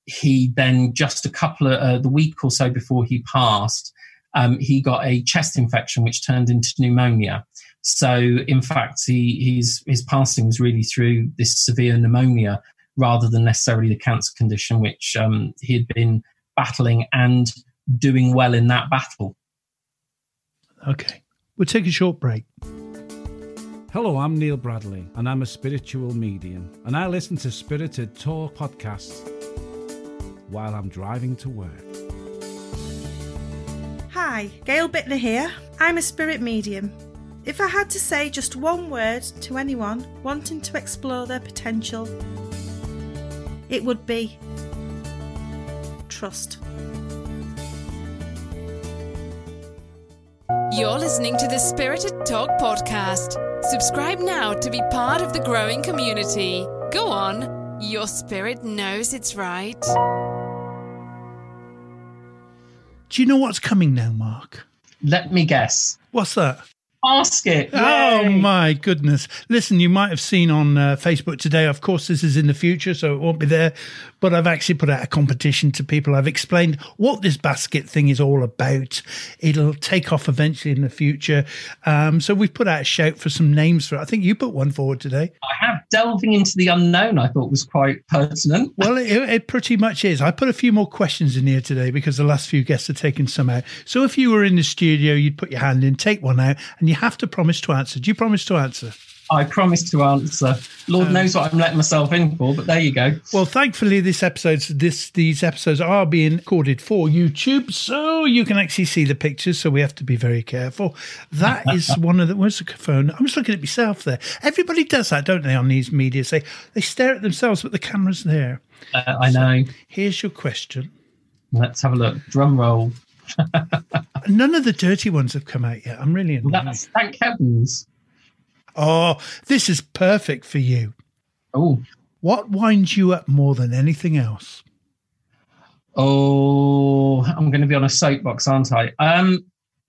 he then just a couple of uh, the week or so before he passed, um, he got a chest infection which turned into pneumonia. So, in fact, he, his, his passing was really through this severe pneumonia rather than necessarily the cancer condition which um, he had been battling and doing well in that battle. Okay. We'll take a short break. Hello, I'm Neil Bradley, and I'm a spiritual medium, and I listen to Spirited Talk podcasts while I'm driving to work. Hi, Gail Bittner here. I'm a spirit medium. If I had to say just one word to anyone wanting to explore their potential, it would be trust. You're listening to the Spirited Talk podcast. Subscribe now to be part of the growing community. Go on, your spirit knows it's right. Do you know what's coming now, Mark? Let me guess. What's that? Ask it. Oh my goodness. Listen, you might have seen on uh, Facebook today, of course, this is in the future, so it won't be there, but I've actually put out a competition to people. I've explained what this basket thing is all about. It'll take off eventually in the future. Um, so we've put out a shout for some names for it. I think you put one forward today. I have delving into the unknown. I thought was quite pertinent. [LAUGHS] Well, it, it pretty much is. I put a few more questions in here today because the last few guests are taking some out. So if you were in the studio, you'd put your hand in, take one out, and you have to promise to answer. Do you promise to answer? I promise to answer. Lord Um, knows what I'm letting myself in for, but there you go. Well, thankfully, this episodes this these episodes are being recorded for YouTube, so you can actually see the pictures. So we have to be very careful. That [LAUGHS] is one of the. Where's the phone? I'm just looking at myself there. Everybody does that, don't they? On these media, say they stare at themselves, but the camera's there. Uh, I know. Here's your question. Let's have a look. Drum roll. [LAUGHS] None of the dirty ones have come out yet. I'm really annoyed. That's, thank heavens. Oh, this is perfect for you. Oh, What winds you up more than anything else? oh, I'm going to be on a soapbox, aren't I? Um,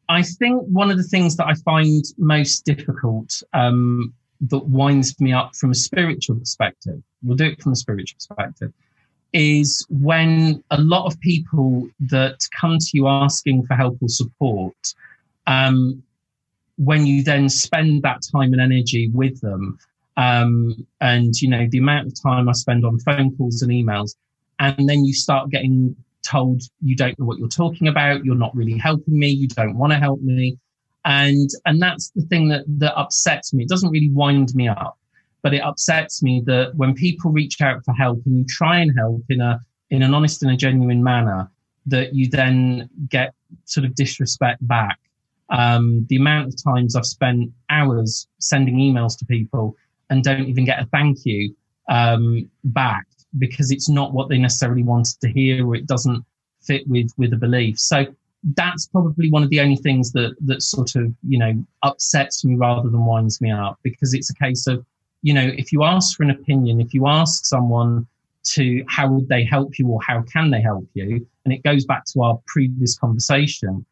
I think one of the things that I find most difficult um, that winds me up from a spiritual perspective, we'll do it from a spiritual perspective, is when a lot of people that come to you asking for help or support, um, when you then spend that time and energy with them, um, and you know the amount of time I spend on phone calls and emails, and then you start getting told you don't know what you're talking about, you're not really helping me, you don't want to help me, and and that's the thing that that upsets me. It doesn't really wind me up, but it upsets me that when people reach out for help and you try and help in a in an honest and a genuine manner, that you then get sort of disrespect back. Um, the amount of times I've spent hours sending emails to people and don't even get a thank you um, back because it's not what they necessarily wanted to hear or it doesn't fit with with a belief. So that's probably one of the only things that that sort of you know upsets me rather than winds me up because it's a case of you know if you ask for an opinion, if you ask someone to how would they help you or how can they help you, and it goes back to our previous conversation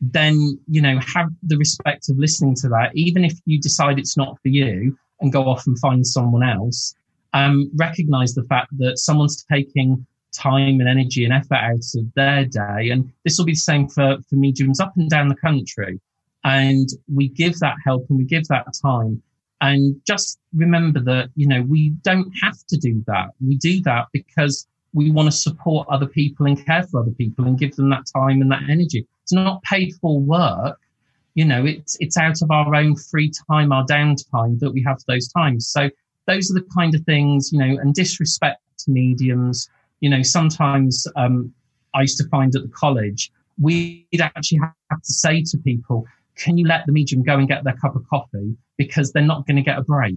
then you know have the respect of listening to that. Even if you decide it's not for you and go off and find someone else um, recognize the fact that someone's taking time and energy and effort out of their day. And this will be the same for for mediums up and down the country. And we give that help and we give that time and just remember that you know we don't have to do that. We do that because we want to support other people and care for other people and give them that time and that energy. It's not paid for work. You know it's it's out of our own free time our downtime that we have those times. So those are the kind of things you know and disrespect to mediums. You know sometimes um, i used to find at the college we'd actually have to say to people can you let the medium go and get their cup of coffee? Because they're not going to get a break.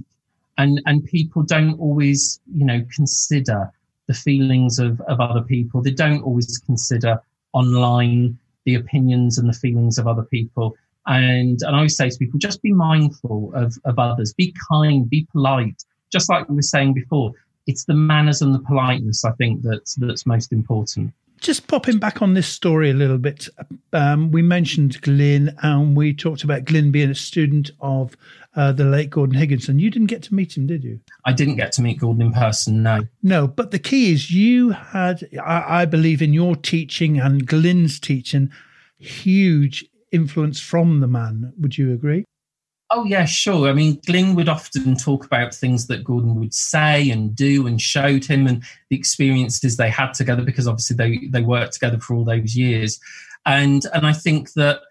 And and people don't always you know consider the feelings of, of other people. They don't always consider online the opinions and the feelings of other people. And and i always say to people just be mindful of of others. Be kind be polite. Just like we were saying before it's the manners and the politeness i think that's that's most important Just popping back on this story a little bit, um, we mentioned Glyn and we talked about Glyn being a student of uh, the late Gordon Higginson. You didn't get to meet him, did you? i didn't get to meet gordon in person no No, but the key is you had, I, I believe, in your teaching and Glyn's teaching, huge influence from the man. Would you agree? Oh yeah, sure. I mean, Glyn would often talk about things that Gordon would say and do, and showed him, and the experiences they had together. Because obviously they they worked together for all those years, and and I think that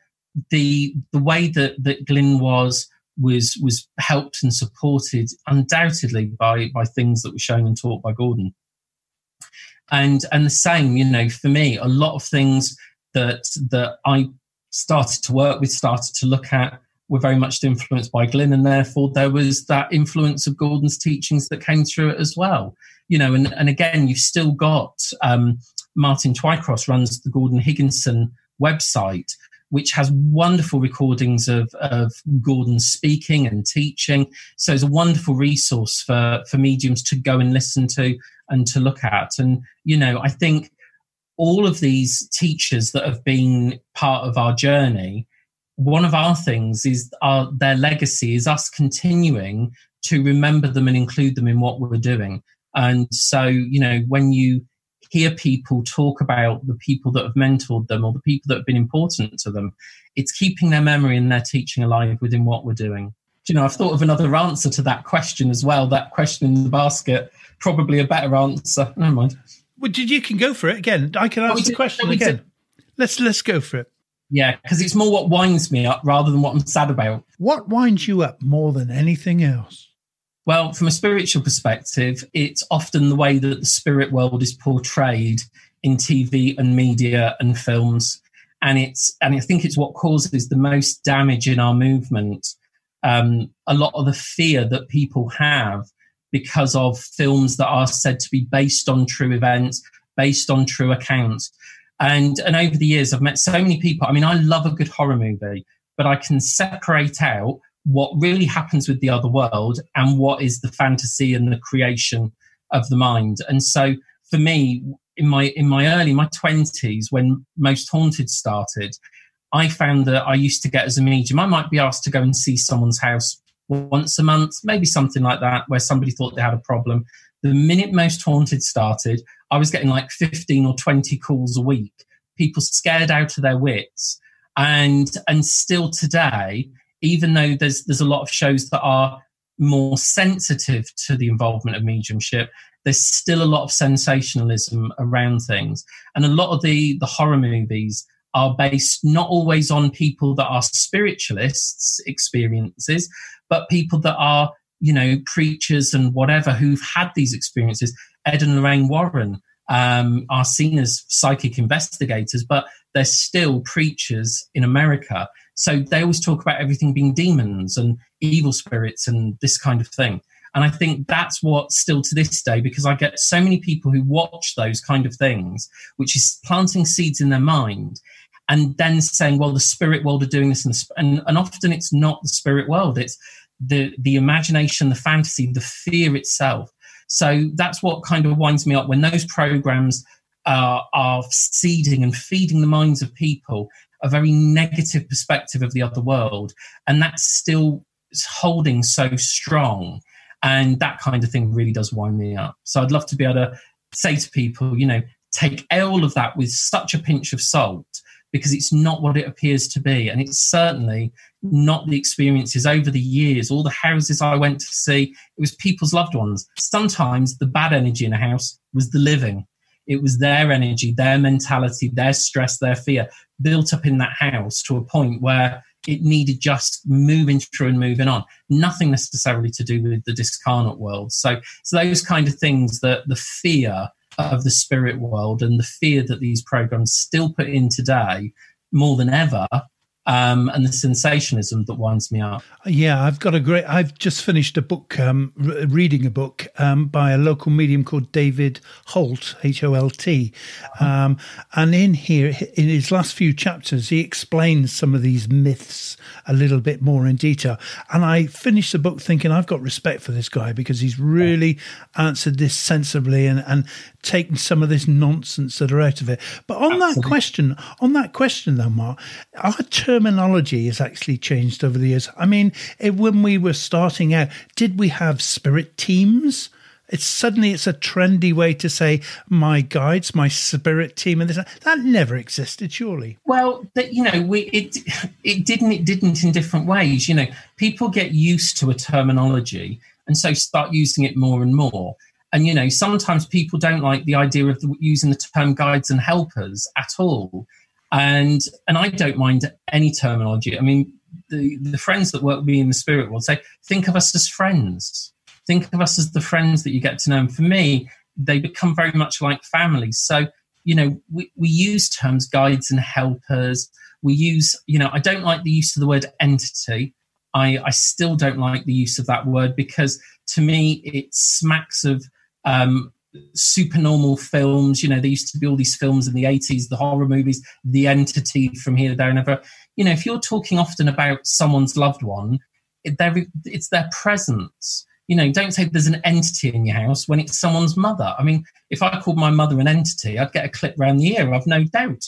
the the way that that Glyn was was was helped and supported undoubtedly by by things that were shown and taught by Gordon. And and the same, you know, for me, a lot of things that that I started to work with, started to look at, were very much influenced by Glyn, and therefore there was that influence of Gordon's teachings that came through it as well. You know, and, and again, you've still got um, Martin Twycross runs the Gordon Higginson website, which has wonderful recordings of, of Gordon speaking and teaching. So it's a wonderful resource for, for mediums to go and listen to and to look at. And, you know, I think all of these teachers that have been part of our journey, one of our things is our, their legacy is us continuing to remember them and include them in what we're doing. And so, you know, when you hear people talk about the people that have mentored them or the people that have been important to them, it's keeping their memory and their teaching alive within what we're doing. Do you know, I've thought of another answer to that question as well. That question in the basket, probably a better answer. Never mind. Well, you can go for it again. I can ask the question again. Let's let's go for it. Yeah, because it's more what winds me up rather than what I'm sad about. What winds you up more than anything else? Well, from a spiritual perspective, it's often the way that the spirit world is portrayed in TV and media and films. And it's and I think it's what causes the most damage in our movement. Um, a lot of the fear that people have because of films that are said to be based on true events, based on true accounts. And and over the years I've met so many people. I mean, I love a good horror movie, but I can separate out what really happens with the other world and what is the fantasy and the creation of the mind. And so for me, in my in my early my twenties, when Most Haunted started, I found that I used to get as a medium, I might be asked to go and see someone's house once a month, maybe something like that, where somebody thought they had a problem. The minute Most Haunted started, I was getting like 15 or 20 calls a week, people scared out of their wits. And and still today, even though there's there's a lot of shows that are more sensitive to the involvement of mediumship, there's still a lot of sensationalism around things, and a lot of the the horror movies are based not always on people that are spiritualists experiences, but people that are you know preachers and whatever who've had these experiences. Ed and Lorraine Warren um, are seen as psychic investigators, but they're still preachers in America. So they always talk about everything being demons and evil spirits and this kind of thing. And I think that's what still to this day, because I get so many people who watch those kind of things, which is planting seeds in their mind and then saying, well, the spirit world are doing this. And, and, and often it's not the spirit world, it's the, the imagination, the fantasy, the fear itself. So that's what kind of winds me up when those programs uh, are seeding and feeding the minds of people a very negative perspective of the other world. And that's still holding so strong. And that kind of thing really does wind me up. So I'd love to be able to say to people, you know, take all of that with such a pinch of salt because it's not what it appears to be. And it's certainly not the experiences over the years, all the houses I went to see, it was people's loved ones. Sometimes the bad energy in a house was the living. It was their energy, their mentality, their stress, their fear built up in that house to a point where it needed just moving through and moving on. Nothing necessarily to do with the discarnate world. So, so those kind of things that the fear of the spirit world and the fear that these programs still put in today more than ever um, and the sensationalism that winds me up. Yeah, I've got a great. I've just finished a book, um, re- reading a book um, by a local medium called David Holt, H O L T, um, and in here, in his last few chapters, he explains some of these myths a little bit more in detail. And I finished the book thinking I've got respect for this guy because he's really answered this sensibly and and taken some of this nonsense that are out of it. But on Absolutely. that question, on that question though, Mark, our terminology has actually changed over the years. I mean, it, when we were starting out, did we have spirit teams? It's suddenly it's a trendy way to say my guides, my spirit team, and this that never existed, surely. Well, you know, we it it didn't it didn't in different ways. You know, people get used to a terminology and so start using it more and more. And you know, sometimes people don't like the idea of using the term guides and helpers at all. And and I don't mind any terminology. I mean, the, the friends that work with me in the spirit world say, think of us as friends. Think of us as the friends that you get to know. And for me, they become very much like family. So, you know, we, we use terms guides and helpers. We use, you know, I don't like the use of the word entity. I, I still don't like the use of that word because to me it smacks of um, supernormal films. You know, there used to be all these films in the 80s, the horror movies, the entity from here, there, and ever. You know, if you're talking often about someone's loved one, it, it's their presence. You know, don't say there's an entity in your house when it's someone's mother. I mean, if I called my mother an entity, I'd get a clip round the ear. I've no doubt.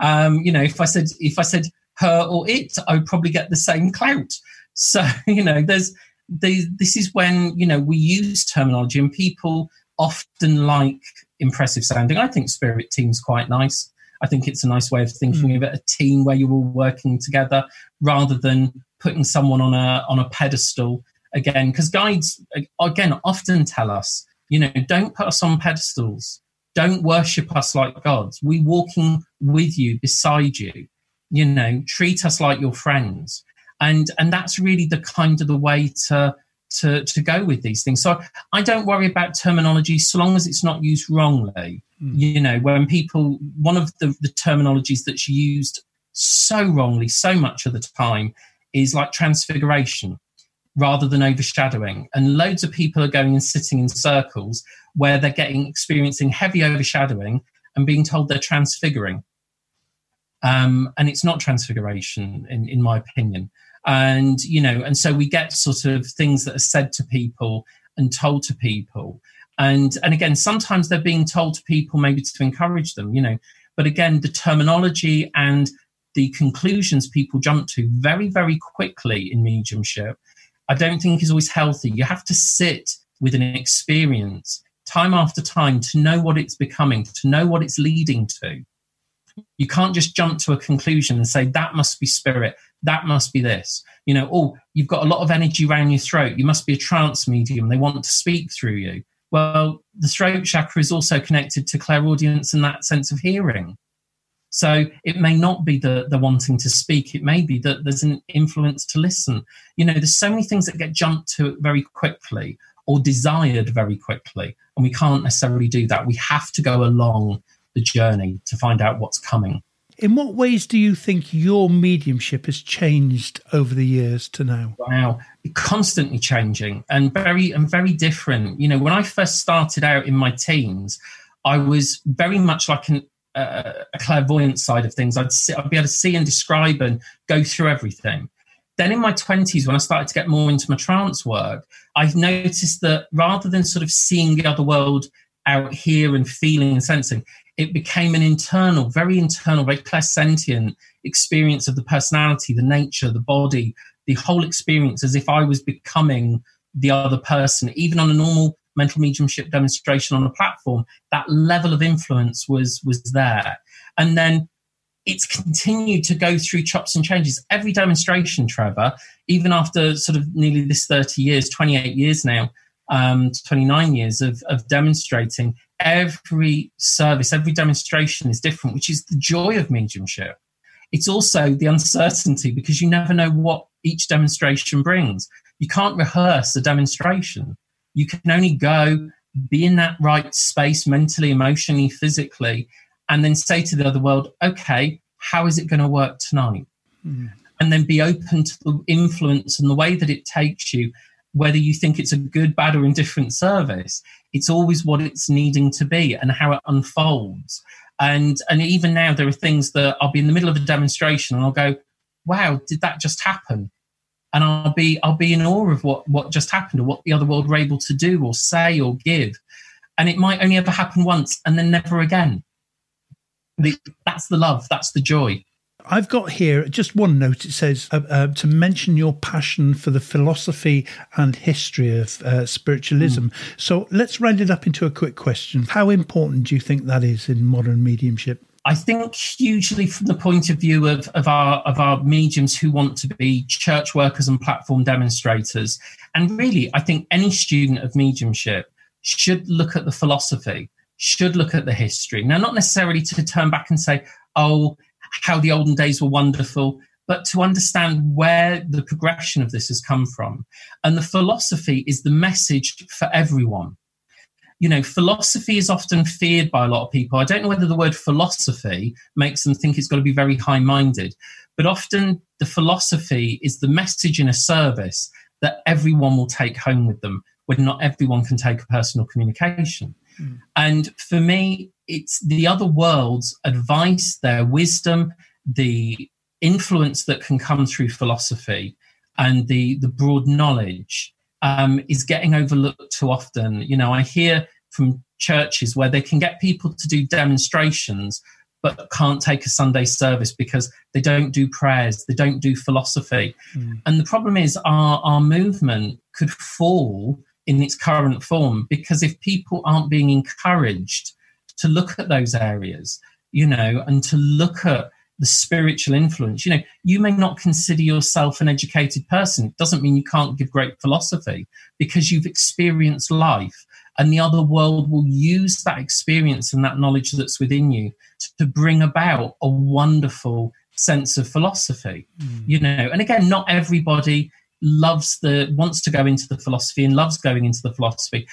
Um, you know, if I said if I said her or it, I would probably get the same clout. So [LAUGHS] you know, there's they, this is when you know we use terminology and people often like impressive sounding. I think spirit team's quite nice. I think it's a nice way of thinking mm. of it, a team where you're all working together rather than putting someone on a on a pedestal again. Because guides again often tell us, you know, don't put us on pedestals. Don't worship us like gods. We walking with you, beside you. You know, treat us like your friends. And and that's really the kind of the way to to, to go with these things. So I don't worry about terminology so long as it's not used wrongly. Mm. You know, when people, one of the, the terminologies that's used so wrongly so much of the time is like transfiguration rather than overshadowing. And loads of people are going and sitting in circles where they're getting experiencing heavy overshadowing and being told they're transfiguring. Um, and it's not transfiguration, in, in my opinion and you know and so we get sort of things that are said to people and told to people. And and again sometimes they're being told to people maybe to encourage them you know. But again the terminology and the conclusions people jump to very very quickly in mediumship i don't think is always healthy. You have to sit with an experience time after time to know what it's becoming to know what it's leading to you can't just jump to a conclusion and say that must be spirit that must be this. You know, oh, you've got a lot of energy around your throat. You must be a trance medium. They want to speak through you. Well, the throat chakra is also connected to clairaudience and that sense of hearing. So it may not be the, the wanting to speak. It may be that there's an influence to listen. You know, there's so many things that get jumped to very quickly or desired very quickly. And we can't necessarily do that. We have to go along the journey to find out what's coming. In what ways do you think your mediumship has changed over the years to now? Wow, constantly changing and very and very different. You know, when I first started out in my teens, I was very much like an, uh, a clairvoyant side of things. I'd see, I'd be able to see and describe and go through everything. Then in my 20s, when I started to get more into my trance work, I've noticed that rather than sort of seeing the other world out here and feeling and sensing, it became an internal, very internal, very clairsentient experience of the personality, the nature, the body, the whole experience as if I was becoming the other person. Even on a normal mental mediumship demonstration on a platform, that level of influence was was there. And then it's continued to go through chops and changes. Every demonstration, Trevor, even after sort of nearly this 30 years, 28 years now, um, 29 years of, of demonstrating, every service, every demonstration is different, which is the joy of mediumship. It's also the uncertainty because you never know what each demonstration brings. You can't rehearse a demonstration. You can only go, be in that right space mentally, emotionally, physically, and then say to the other world, okay, how is it going to work tonight? Mm. And then be open to the influence and the way that it takes you whether you think it's a good, bad, or indifferent service. It's always what it's needing to be and how it unfolds. And and even now, there are things that I'll be in the middle of a demonstration and I'll go, "Wow, did that just happen?" And I'll be I'll be in awe of what what just happened or what the other world were able to do or say or give. And it might only ever happen once and then never again. That's the love. That's the joy. I've got here just one note. It says uh, uh, to mention your passion for the philosophy and history of uh, spiritualism. Mm. So let's round it up into a quick question. How important do you think that is in modern mediumship? I think hugely from the point of view of, of our of our mediums who want to be church workers and platform demonstrators. And really, I think any student of mediumship should look at the philosophy, should look at the history. Now, not necessarily to turn back and say, oh, how the olden days were wonderful, but to understand where the progression of this has come from. And the philosophy is the message for everyone. You know, philosophy is often feared by a lot of people. I don't know whether the word philosophy makes them think it's got to be very high minded, but often the philosophy is the message in a service that everyone will take home with them when not everyone can take a personal communication. Mm. And for me, it's the other world's advice, their wisdom, the influence that can come through philosophy and the the broad knowledge um, is getting overlooked too often. You know, I hear from churches where they can get people to do demonstrations but can't take a Sunday service because they don't do prayers, they don't do philosophy. Mm. And the problem is our, our movement could fall in its current form because if people aren't being encouraged to look at those areas, you know, and to look at the spiritual influence. You know, you may not consider yourself an educated person. It doesn't mean you can't give great philosophy because you've experienced life. And the other world will use that experience and that knowledge that's within you to bring about a wonderful sense of philosophy. Mm. You know, and again, not everybody loves the wants to go into the philosophy and loves going into the philosophy.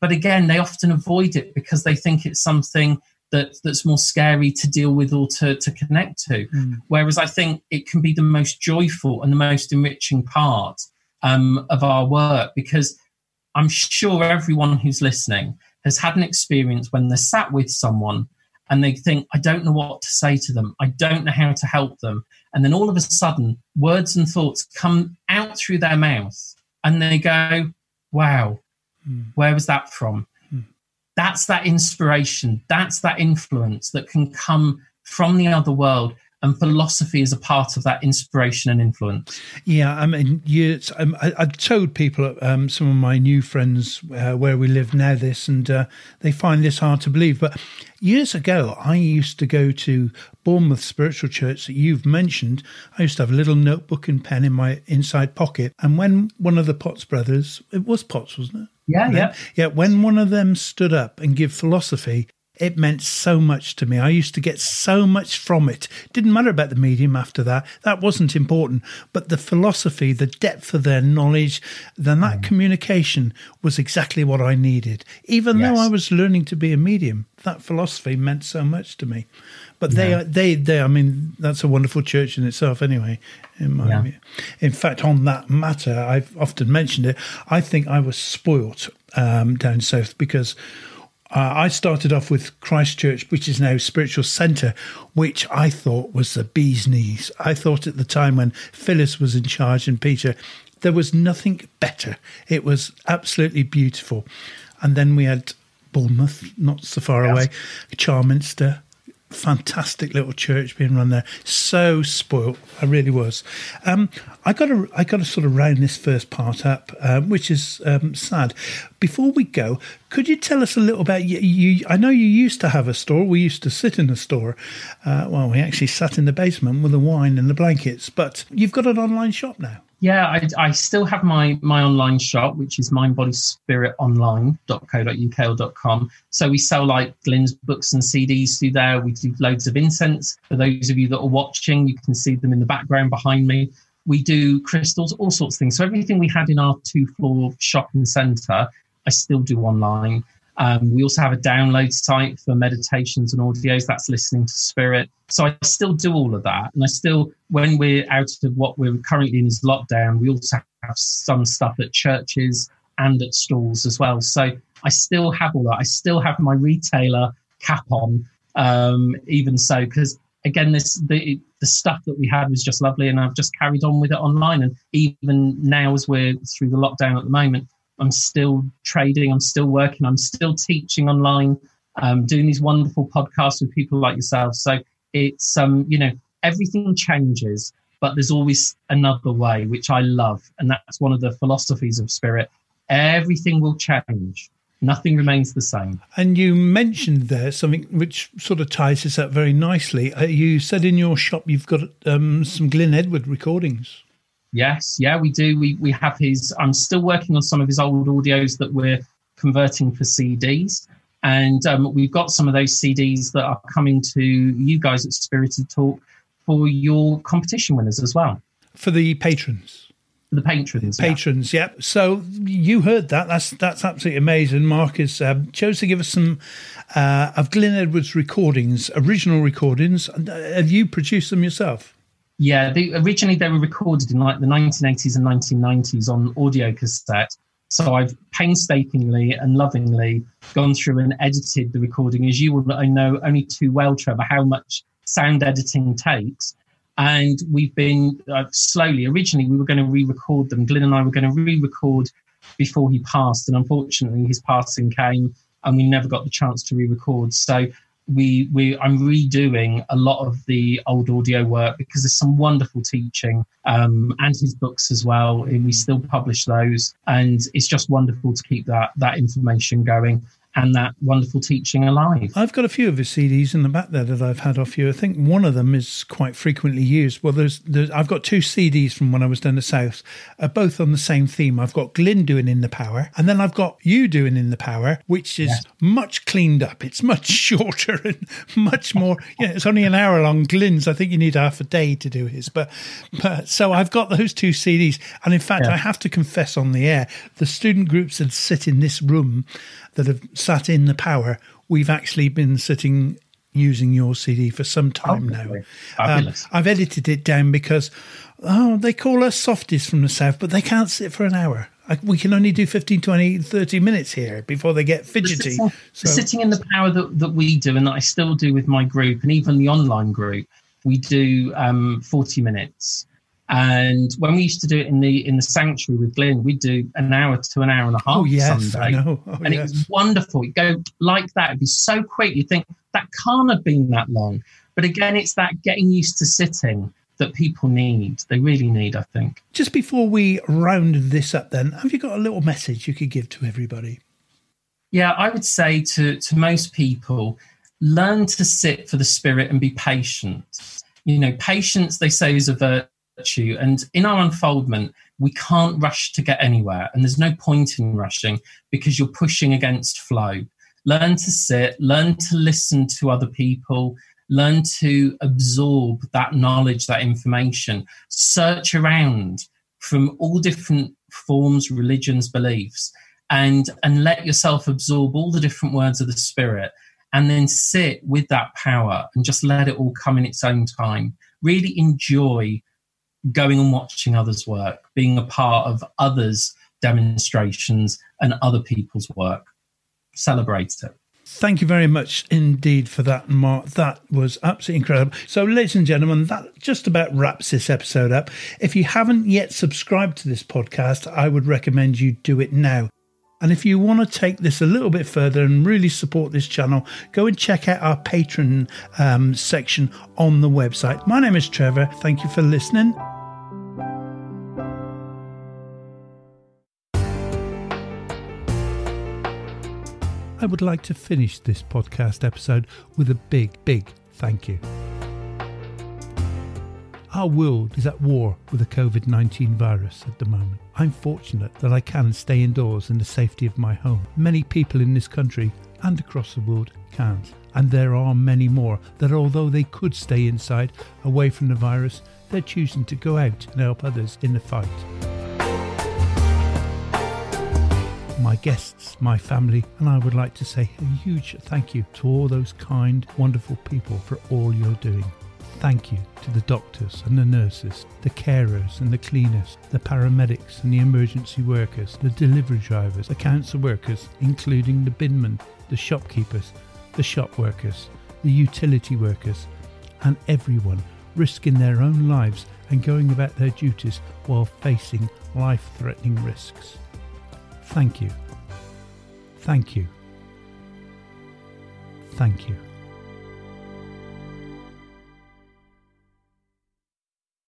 But again, they often avoid it because they think it's something that that's more scary to deal with or to, to connect to. Mm. Whereas I think it can be the most joyful and the most enriching part um, of our work because I'm sure everyone who's listening has had an experience when they're sat with someone and they think, I don't know what to say to them. I don't know how to help them. And then all of a sudden, words and thoughts come out through their mouth and they go, wow, mm. where was that from? that's that inspiration, that's that influence that can come from the other world. And philosophy is a part of that inspiration and influence. Yeah, I mean, you, um, I, I told people, um, some of my new friends uh, where we live now, this, and uh, they find this hard to believe. But years ago, I used to go to Bournemouth Spiritual Church that you've mentioned. I used to have a little notebook and pen in my inside pocket. And when one of the Potts brothers, it was Potts, wasn't it? Yeah, yeah. Yeah, when one of them stood up and give philosophy, it meant so much to me. I used to get so much from it. Didn't matter about the medium after that. That wasn't important. But the philosophy, the depth of their knowledge, then that mm. communication was exactly what I needed. Even yes. though I was learning to be a medium, that philosophy meant so much to me. But they, yeah. they, they. I mean, that's a wonderful church in itself, anyway. In my, yeah. in fact, on that matter, I've often mentioned it. I think I was spoilt um, down south because uh, I started off with Christchurch, which is now Spiritual Centre, which I thought was the bee's knees. I thought at the time when Phyllis was in charge and Peter, there was nothing better. It was absolutely beautiful. And then we had Bournemouth, not so far yes. away, Charminster, fantastic little church being run there. So spoilt, I really was. Um, I got to, I got to sort of round this first part up, um, which is um, sad. Before we go, could you tell us a little about you, you? I know you used to have a store. We used to sit in a store. Uh, well, we actually sat in the basement with the wine and the blankets. But you've got an online shop now. Yeah, I, I still have my my online shop, which is mindbodyspiritonline.co.uk or .com. So we sell like Glyn's books and CDs through there. We do loads of incense. For those of you that are watching, you can see them in the background behind me. We do crystals, all sorts of things. So everything we had in our two floor shopping centre, I still do online. Um, we also have a download site for meditations and audios. That's listening to spirit. So I still do all of that. And I still, when we're out of what we're currently in is lockdown, we also have some stuff at churches and at stalls as well. So I still have all that. I still have my retailer cap on, um, even so, because again, this the the stuff that we had was just lovely, and I've just carried on with it online. And even now, as we're through the lockdown at the moment, I'm still trading, I'm still working, I'm still teaching online, um, doing these wonderful podcasts with people like yourself. So it's um, you know, everything changes, but there's always another way, which I love, and that's one of the philosophies of spirit. Everything will change. Nothing remains the same. And you mentioned there something which sort of ties this up very nicely. Uh, you said in your shop you've got um, some Glyn Edward recordings. Yes, yeah, we do. We we have his. I'm still working on some of his old audios that we're converting for CDs. And um, we've got some of those CDs that are coming to you guys at Spirited Talk for your competition winners as well. For the patrons for the patrons. Patrons, yeah. So you heard that. That's that's absolutely amazing. Marcus um, chose to give us some uh, of Glyn Edwards recordings, original recordings. Uh, have you produced them yourself? Yeah, they, originally they were recorded in like the 1980s and 1990s on audio cassette. So I've painstakingly and lovingly gone through and edited the recording. As you will I know only too well, Trevor, how much sound editing takes. And we've been uh, slowly, originally, we were going to re record them. Glyn and I were going to re record before he passed. And unfortunately, his passing came and we never got the chance to re record. So we we I'm redoing a lot of the old audio work because there's some wonderful teaching um, and his books as well. And we still publish those, and it's just wonderful to keep that that information going and that wonderful teaching alive. I've got a few of his CDs in the back there that I've had off you. I think one of them is quite frequently used. Well, there's, there's I've got two CDs from when I was down the south, uh, both on the same theme. I've got Glyn doing In the Power, and then I've got you doing In the Power, which is yes. much cleaned up. It's much [LAUGHS] shorter and much more. Yeah, it's only an hour long. Glyn's, I think you need half a day to do his. But, but so I've got those two CDs, and in fact, yeah. I have to confess on the air, the student groups that sit in this room that have sat in the power, we've actually been sitting using your CD for some time now. Um, I've edited it down because oh, they call us softies from the south, but they can't sit for an hour. I, we can only do 15, 20, 30 minutes here before they get fidgety. Sitting, so. sitting in the power that, that we do and that I still do with my group and even the online group, we do um, 40 minutes. And when we used to do it in the in the sanctuary with Glyn, we'd do an hour to an hour and a half oh, yes, Sunday. Oh, and yes. it was wonderful. You'd go like that, it'd be so quick. You think that can't have been that long. But again, it's that getting used to sitting that people need. They really need, I think. Just before we round this up, then, have you got a little message you could give to everybody? Yeah, I would say to, to most people, learn to sit for the spirit and be patient. You know, patience, they say, is a virtue virtue. And in our unfoldment, we can't rush to get anywhere. And there's no point in rushing because you're pushing against flow. Learn to sit, learn to listen to other people, learn to absorb that knowledge, that information, search around from all different forms, religions, beliefs, and, and let yourself absorb all the different words of the spirit and then sit with that power and just let it all come in its own time. Really enjoy going and watching others work, being a part of others' demonstrations and other people's work. Celebrate it. Thank you very much indeed for that, Mark. That was absolutely incredible. So, ladies and gentlemen, that just about wraps this episode up. If you haven't yet subscribed to this podcast, I would recommend you do it now. And if you want to take this a little bit further and really support this channel, go and check out our Patreon um, section on the website. My name is Trevor. Thank you for listening. I would like to finish this podcast episode with a big, big thank you. Our world is at war with the COVID 19 virus at the moment. I'm fortunate that I can stay indoors in the safety of my home. Many people in this country and across the world can't. And there are many more that, although they could stay inside away from the virus, they're choosing to go out and help others in the fight my guests, my family, and I would like to say a huge thank you to all those kind, wonderful people for all you're doing. Thank you to the doctors and the nurses, the carers and the cleaners, the paramedics and the emergency workers, the delivery drivers, the council workers, including the binmen, the shopkeepers, the shop workers, the utility workers, and everyone risking their own lives and going about their duties while facing life threatening risks. Thank you. Thank you. Thank you.